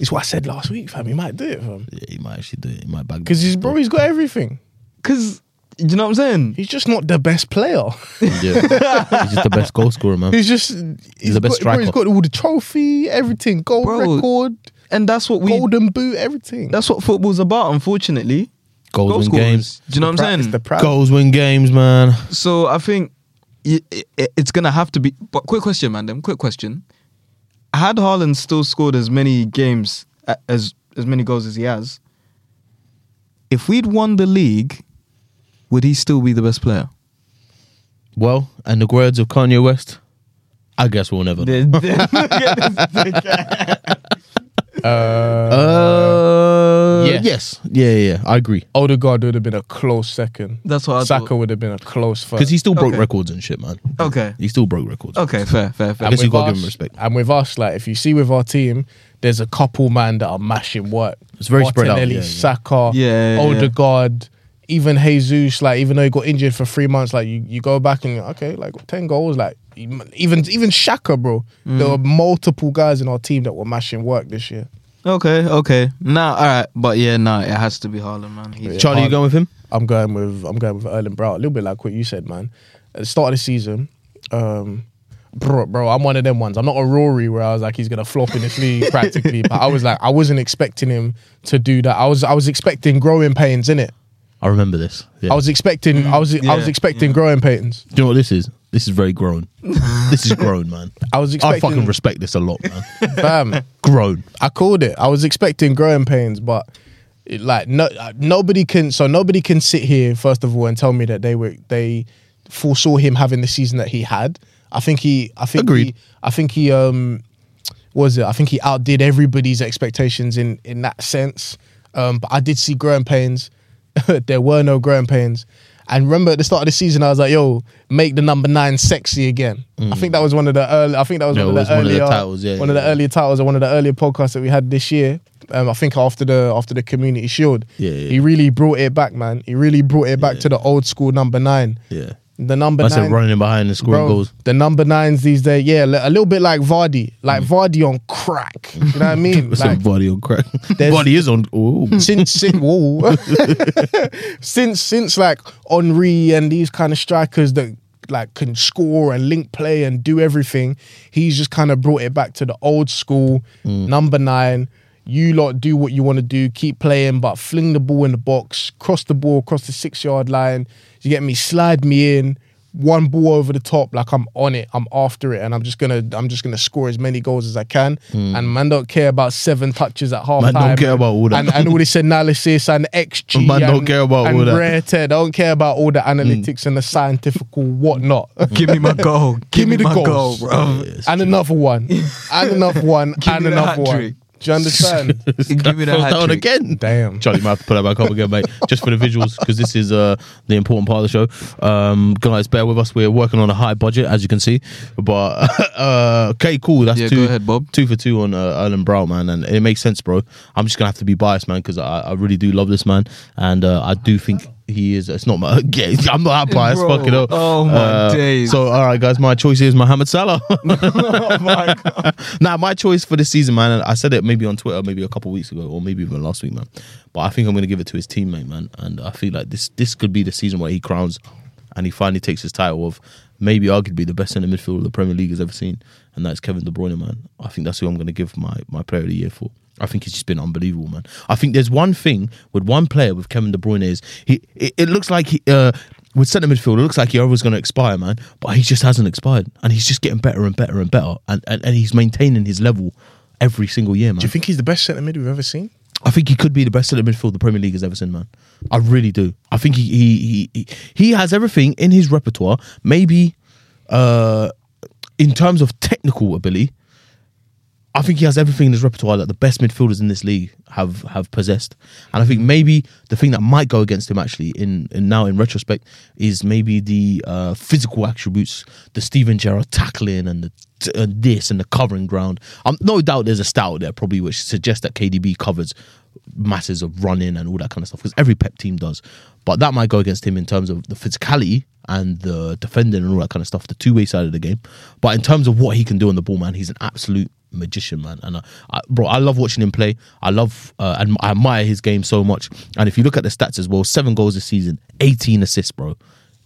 Speaker 3: It's what I said last week, fam. He might do it, fam.
Speaker 1: Yeah, he might actually do it. He might bag it.
Speaker 3: Because he's bro, he's got everything.
Speaker 4: Cause you know what I'm saying.
Speaker 3: He's just not the best player.
Speaker 1: Yeah. he's just the best goal scorer, man.
Speaker 3: He's just he's
Speaker 1: the best
Speaker 3: got, bro, he's
Speaker 1: striker.
Speaker 3: got all the trophy, everything, gold
Speaker 4: Bro,
Speaker 3: record,
Speaker 4: And that's what we.
Speaker 3: golden boot, everything.
Speaker 4: That's what football's about. Unfortunately,
Speaker 1: Goals
Speaker 4: Goal
Speaker 1: win
Speaker 4: scorers.
Speaker 1: games.
Speaker 4: Do you know what I'm
Speaker 3: Pra-
Speaker 4: saying?
Speaker 3: The proud.
Speaker 1: Goals win games, man.
Speaker 4: So I think it, it's gonna have to be. But quick question, man. Quick question: Had Haaland still scored as many games as as many goals as he has, if we'd won the league, would he still be the best player?
Speaker 1: Well, and the words of Kanye West, I guess we'll never. know. Uh,
Speaker 3: Yes.
Speaker 1: Yes. Yeah, yeah, yeah. I agree.
Speaker 3: Odegaard would have been a close second.
Speaker 4: That's what I
Speaker 3: Saka
Speaker 4: thought.
Speaker 3: would have been a close first.
Speaker 1: Because he still broke
Speaker 4: Okay.
Speaker 1: records and shit, man.
Speaker 4: Okay.
Speaker 1: He still broke records.
Speaker 4: Okay, fair, fair, fair.
Speaker 1: I guess you
Speaker 3: with
Speaker 1: gotta give
Speaker 3: us-
Speaker 1: him respect.
Speaker 3: And with us, like if you see with our team, there's a couple man that are mashing work.
Speaker 1: It's very spread out,
Speaker 3: Martinelli,
Speaker 1: yeah, yeah.
Speaker 3: Saka,
Speaker 4: Yeah, yeah, yeah.
Speaker 3: Odegaard, even Jesus. Like even though he got injured for three months, like you, you go back and you're, okay, like ten goals. Like even even Xhaka, bro.
Speaker 1: Mm.
Speaker 3: There were multiple guys in our team that were mashing work this year.
Speaker 4: Okay, okay. Nah, all right, but yeah, nah, it has to be Haaland, man. He's,
Speaker 3: Yeah.
Speaker 1: Charlie, you going with him?
Speaker 3: I'm going with I'm going with Erling Braut. A little bit like what you said, man. At the start of the season, um, bro, bro, I'm one of them ones. I'm not a Rory where I was like he's gonna flop in this league practically, but I was like I wasn't expecting him to do that. I was I was expecting growing pains in it.
Speaker 1: I remember this. Yeah.
Speaker 3: I was expecting I was I was
Speaker 4: yeah,
Speaker 3: expecting
Speaker 4: yeah.
Speaker 3: growing pains.
Speaker 1: Do you know what this is? This is very grown. this is grown, man.
Speaker 3: I was
Speaker 1: I
Speaker 3: expecting
Speaker 1: fucking respect this a lot, man.
Speaker 3: bam.
Speaker 1: grown.
Speaker 3: I called it. I was expecting growing pains, but it, like no, uh, nobody can. So nobody can sit here first of all and tell me that they were they foresaw him having the season that he had. I think he. I think
Speaker 1: Agreed.
Speaker 3: He, I think he. Um, what was it? I think he outdid everybody's expectations in in that sense. Um, but I did see growing pains. there were no growing pains. And remember at the start of the season, I was like, "Yo, make the number nine sexy again." I think that was one of the early. I think that was
Speaker 1: Yeah,
Speaker 3: one of the
Speaker 1: was one of the
Speaker 3: earlier
Speaker 1: titles, yeah,
Speaker 3: one of the earlier titles of one of the earlier podcasts that we had this year. Um, I think after the after the Community Shield,
Speaker 1: Yeah, yeah,
Speaker 3: he really brought it back, man. He really brought it back
Speaker 1: Yeah.
Speaker 3: to the old school number nine.
Speaker 1: Yeah.
Speaker 3: The number
Speaker 1: I said
Speaker 3: nine,
Speaker 1: running behind the scoring
Speaker 3: bro.
Speaker 1: goals.
Speaker 3: The number nines these days, yeah, a little bit like Vardy, like mm. Vardy on crack. You know what I mean? Like,
Speaker 1: body on crack. Body is on. Ooh.
Speaker 3: since since, since since like Henry and these kind of strikers that like can score and link play and do everything, he's just kind of brought it back to the old school mm. number nine. You lot do what you want to do, keep playing, but fling the ball in the box, cross the ball across the six yard line. You get me, slide me in, one ball over the top, like I'm on it, I'm after it, and I'm just gonna I'm just gonna score as many goals as I can. And man don't care about seven touches at half
Speaker 1: Hmm. Man
Speaker 3: time.
Speaker 1: don't care about all that.
Speaker 3: And, and all this analysis and XG.
Speaker 1: Man don't
Speaker 3: and,
Speaker 1: care about
Speaker 3: and
Speaker 1: all that.
Speaker 3: rare. Don't care about all the analytics and the scientific whatnot.
Speaker 4: Give me my goal.
Speaker 3: Give me the
Speaker 4: my
Speaker 3: goals.
Speaker 4: goal, bro.
Speaker 3: and another one. And another one. And another one.
Speaker 4: Hat-trick.
Speaker 3: Do you understand?
Speaker 4: Give me the
Speaker 1: Falls
Speaker 4: hat
Speaker 1: down
Speaker 4: trick.
Speaker 1: again.
Speaker 3: Damn.
Speaker 1: Charlie might have to put that back up again, mate, just for the visuals, because this is uh, the important part of the show. Um, guys, bear with us. We're working on a high budget, as you can see. But uh, okay, cool. That's
Speaker 4: Yeah,
Speaker 1: two.
Speaker 4: go ahead, Bob.
Speaker 1: Two for two on uh, Erling Braut, man, and it makes sense, bro. I'm just gonna have to be biased, man, because I, I really do love this man, and uh, I do think he is. It's not my. I'm not that biased.
Speaker 4: Bro,
Speaker 1: fucking up.
Speaker 4: oh my
Speaker 1: Uh,
Speaker 4: days.
Speaker 1: So, all right, guys, my choice is Mohamed Salah.
Speaker 3: oh my God.
Speaker 1: now, my choice for this season, man, I said it maybe on Twitter, maybe a couple weeks ago, or maybe even last week, man. But I think I'm going to give it to his teammate, man. And I feel like this this could be the season where he crowns and he finally takes his title of maybe arguably the best centre midfielder the Premier League has ever seen, and that's Kevin De Bruyne, man. I think that's who I'm going to give my my player of the year for. I think he's just been unbelievable, man. I think there's one thing with one player with Kevin De Bruyne is he. It, it looks like he. Uh, with centre midfield, it looks like he always going to expire, man. But he just hasn't expired, and he's just getting better and better and better, and, and, and he's maintaining his level every single year, man.
Speaker 3: Do you think he's the best centre mid we've ever seen?
Speaker 1: I think he could be the best centre midfield the Premier League has ever seen, man. I really do. I think he he he he, he has everything in his repertoire. Maybe uh, in terms of technical ability, I think he has everything in his repertoire that the best midfielders in this league have have possessed. And I think maybe the thing that might go against him actually in, in now in retrospect is maybe the uh, physical attributes, the Steven Gerrard tackling and the uh, this and the covering ground. Um, no doubt there's a style there probably which suggests that KDB covers masses of running and all that kind of stuff because every Pep team does. But that might go against him in terms of the physicality and the defending and all that kind of stuff, the two way side of the game. But in terms of what he can do on the ball, man, he's an absolute magician, man. And uh, I, bro, I love watching him play. I love uh, and I admire his game so much. And if you look at the stats as well, seven goals this season, 18 assists, bro.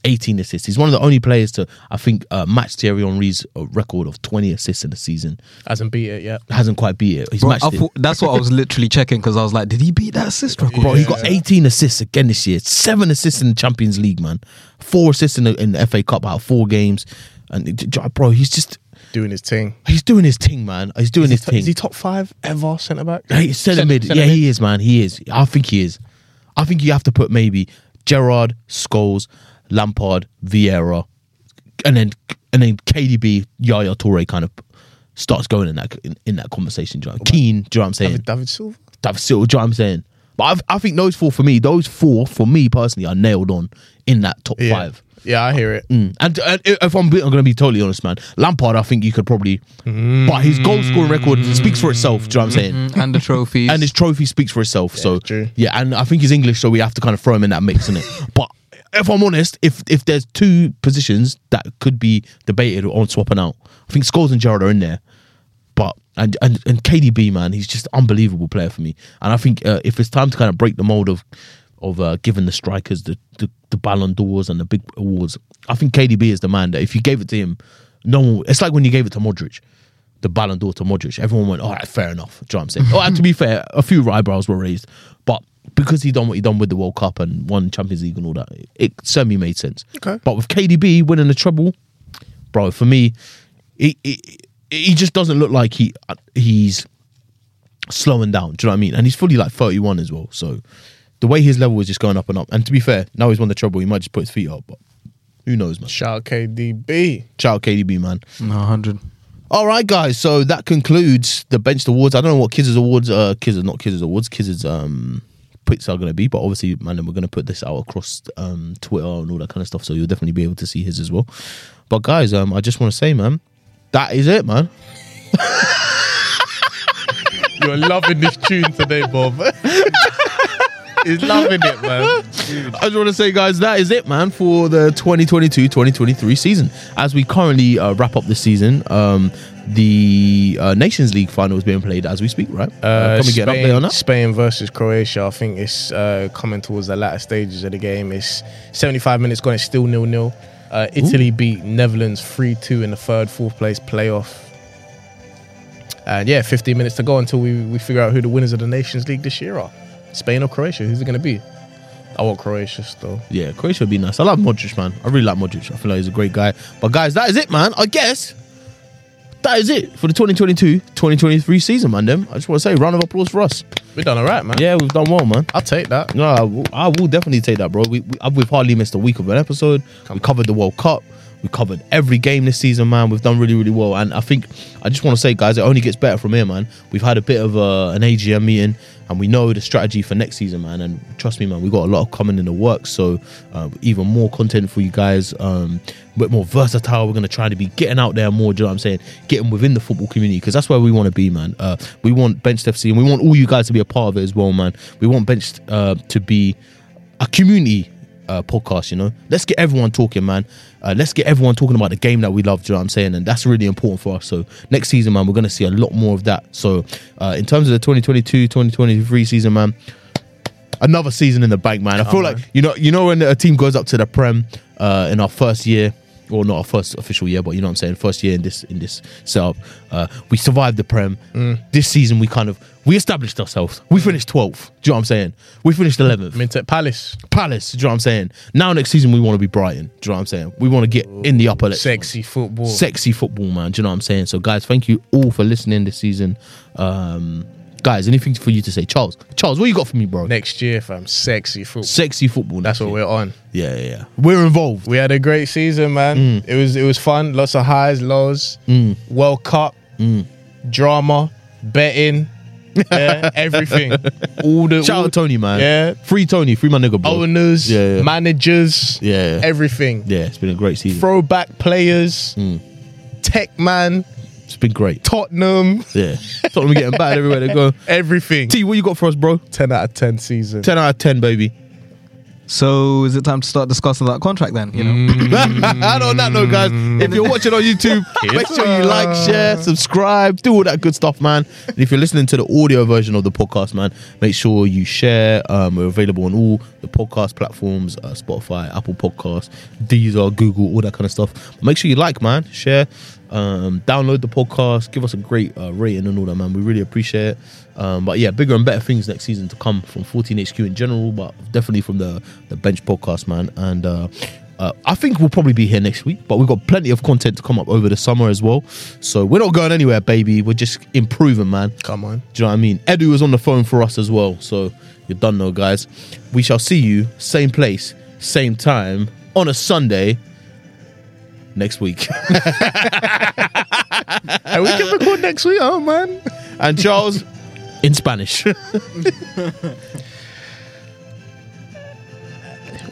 Speaker 1: 18 assists. He's one of the only players to, I think, uh, match Thierry Henry's uh, record of 20 assists in a season.
Speaker 3: Hasn't beat it yet.
Speaker 1: Hasn't quite beat it. He's
Speaker 4: Bro,
Speaker 1: matched
Speaker 4: I
Speaker 1: it.
Speaker 4: thought, that's what I was literally checking because I was like, did he beat that assist record?
Speaker 1: Bro, he got 18 assists again this year. Seven assists in the Champions League, man. Four assists in the, in the FA Cup out of four games. And bro, he's just
Speaker 3: Doing his thing.
Speaker 1: he's doing his thing, man. He's doing his
Speaker 3: Is he,
Speaker 1: thing.
Speaker 3: is he top five ever centre back?
Speaker 1: Hey, centre mid.
Speaker 3: centre
Speaker 1: Yeah,
Speaker 3: mid?
Speaker 1: he is, man. He is. I think he is. I think you have to put maybe Gerrard, Scholes, Lampard, Vieira, and then and then KDB, Yaya Toure kind of starts going in that in, in that conversation. Do you know? Keane, do you know what I'm saying?
Speaker 3: David, David Silva.
Speaker 1: David Silva, do you know what I'm saying? But I've, I think those four for me, those four for me personally, are nailed on in that top
Speaker 3: Yeah.
Speaker 1: five.
Speaker 3: Yeah, I hear it.
Speaker 1: Mm. And, and if I'm, be- I'm going to be totally honest, man, Lampard, I think you could probably, but his goal scoring record speaks for itself. Do you know what I'm saying?
Speaker 4: Mm, and the trophies.
Speaker 1: and his trophy speaks for itself. so
Speaker 3: true.
Speaker 1: yeah, and I think he's English, so we have to kind of throw him in that mix, innit? but if I'm honest, if if there's two positions that could be debated on swapping out, I think Scholes and Gerrard are in there. But and and and KDB, man, he's just an unbelievable player for me. And I think uh, if it's time to kind of break the mold of of uh, giving the strikers the, the the Ballon d'Ors and the big awards, I think KDB is the man that if you gave it to him, no one. It's like when you gave it to Modric the Ballon d'Or to Modric, everyone went, all right, fair enough. Do you know what I'm saying? oh, and to be fair, a few eyebrows were raised. But because he done what he done with the World Cup and won Champions League and all that, it certainly made sense.
Speaker 3: Okay.
Speaker 1: But with KDB winning the treble, bro, for me, he, he, he just doesn't look like he he's slowing down. Do you know what I mean? And he's fully like 31 as well. So the way his level was just going up and up. And to be fair, now he's won the trouble. he might just put his feet up. But who knows, man?
Speaker 3: Shout out KDB.
Speaker 1: Shout out KDB, man.
Speaker 4: no, 100.
Speaker 1: All right, guys. So that concludes the Benched Awards. I don't know what Kids Awards, uh, Kids not Kids Awards, Kids um pits are going to be, but obviously, man, then we're going to put this out across um Twitter and all that kind of stuff. So you'll definitely be able to see his as well. But guys, um, I just want to say, man, that is it, man.
Speaker 3: You're loving this tune today, Bob. He's loving it, man.
Speaker 1: I just want to say, guys, that is it, man, for the 2022-2023 season. As we currently uh, wrap up this season, um, the uh, Nations League final is being played as we speak, right? Uh, can we get an
Speaker 3: Spain,
Speaker 1: update on that?
Speaker 3: Spain versus Croatia. I think it's uh, coming towards the latter stages of the game. It's 75 minutes gone. It's still nil nil. Uh, Italy beat Netherlands 3 2 in the third, fourth place playoff. And yeah, 15 minutes to go until we, we figure out who the winners of the Nations League this year are. Spain or Croatia? Who's it going to be? I want Croatia still.
Speaker 1: Yeah, Croatia would be nice. I love Modric, man. I really like Modric. I feel like he's a great guy. But guys, that is it, man. I guess that is it for the 2022-2023 season, man. Them. I just want to say, round of applause for us.
Speaker 3: We've done alright, man.
Speaker 1: Yeah, we've done well, man.
Speaker 3: I'll take that.
Speaker 1: No, I will, I will definitely take that, bro. We, we, we've hardly missed a week of an episode. We covered the World Cup. We covered every game this season, man. We've done really, really well. And I think, I just want to say, guys, it only gets better from here, man. We've had a bit of uh, a, an AGM meeting and we know the strategy for next season, man. And trust me, man, we've got a lot of coming in the works. So, uh, even more content for you guys, um, a bit more versatile. We're to try to be getting out there more, do you know what I'm saying? Getting within the football community because that's where we want to be, man. Uh, we want Benched FC and we want all you guys to be a part of it as well, man. We want Bench uh, to be a community uh, podcast, you know. Let's get everyone talking, man. Uh, let's get everyone talking about the game that we love, do you know what I'm saying? And that's really important for us. So next season, man, we're going to see a lot more of that. So uh, in terms of the 2022 2023 season, man, another season in the bank, man. I feel like, you know, you know when a team goes up to the Prem uh, in our first year, or not our first official year, but you know what I'm saying, first year in this in this setup, uh, we survived the Prem. This season, we kind of we established ourselves. We finished 12th. Do you know what I'm saying? We finished 11th.
Speaker 3: Mintet Palace.
Speaker 1: Palace. Do you know what I'm saying? Now next season we want to be Brighton. Do you know what I'm saying? We want to get in the upper.
Speaker 3: Sexy football.
Speaker 1: sexy football, man. Do you know what I'm saying? So guys, thank you all for listening this season. Um, guys, anything for you to say, Charles? Charles, what you got for me, bro?
Speaker 3: Next year, fam. Sexy football.
Speaker 1: Sexy football.
Speaker 3: That's what we're on.
Speaker 1: Yeah, yeah, yeah. We're involved.
Speaker 3: We had a great season, man.
Speaker 1: Mm.
Speaker 3: It was it was fun. Lots of highs, lows. World Cup,
Speaker 1: Mm.
Speaker 3: drama, betting, yeah, everything. All the
Speaker 1: Shout
Speaker 3: all,
Speaker 1: out Toney, man.
Speaker 3: Yeah.
Speaker 1: Free Toney, free my nigga, bro.
Speaker 3: owners,
Speaker 1: Yeah, yeah.
Speaker 3: managers,
Speaker 1: Yeah,
Speaker 3: everything.
Speaker 1: yeah, it's been a great season.
Speaker 3: Throwback players,
Speaker 1: Mm.
Speaker 3: Tech Man,
Speaker 1: It's been great.
Speaker 3: Tottenham,
Speaker 1: Yeah. Tottenham getting bad everywhere they go.
Speaker 3: everything.
Speaker 1: T, what you got for us, bro?
Speaker 3: 10 out of 10 season.
Speaker 1: 10 out of 10, baby.
Speaker 4: So is it time to start discussing that contract then? You know,
Speaker 1: and on that note, guys, if you're watching on YouTube, make sure you like, share, subscribe, do all that good stuff, man. And if you're listening to the audio version of the podcast, man, make sure you share. Um, we're available on all the podcast platforms uh, Spotify, Apple Podcasts, Deezer, Google, all that kind of stuff. Make sure you like, man, share, um, download the podcast, give us a great uh, rating and all that, man. We really appreciate it. Um, but yeah, bigger and better things next season to come from 14HQ in general, but definitely from the the bench podcast, man. And uh, uh, I think we'll probably be here next week, but we've got plenty of content to come up over the summer as well. So we're not going anywhere, baby. We're just improving, man.
Speaker 3: Come on.
Speaker 1: Do you know what I mean? Edu was on the phone for us as well. So you're done now, guys. We shall see you same place, same time on a Sunday next week.
Speaker 3: And we can record next week, oh man.
Speaker 1: and Charles in Spanish.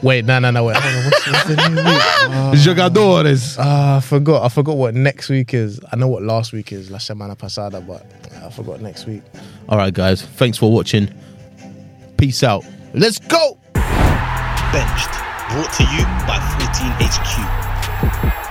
Speaker 3: Wait, no, no, no, wait. Hold on. What's, what's the new week?
Speaker 1: Jogadores.
Speaker 3: Ah, I forgot. I forgot what next week is. I know what last week is, la semana pasada, but I forgot next week.
Speaker 1: All right, guys. Thanks for watching. Peace out. Let's go.
Speaker 2: Benched. Brought to you by 14HQ.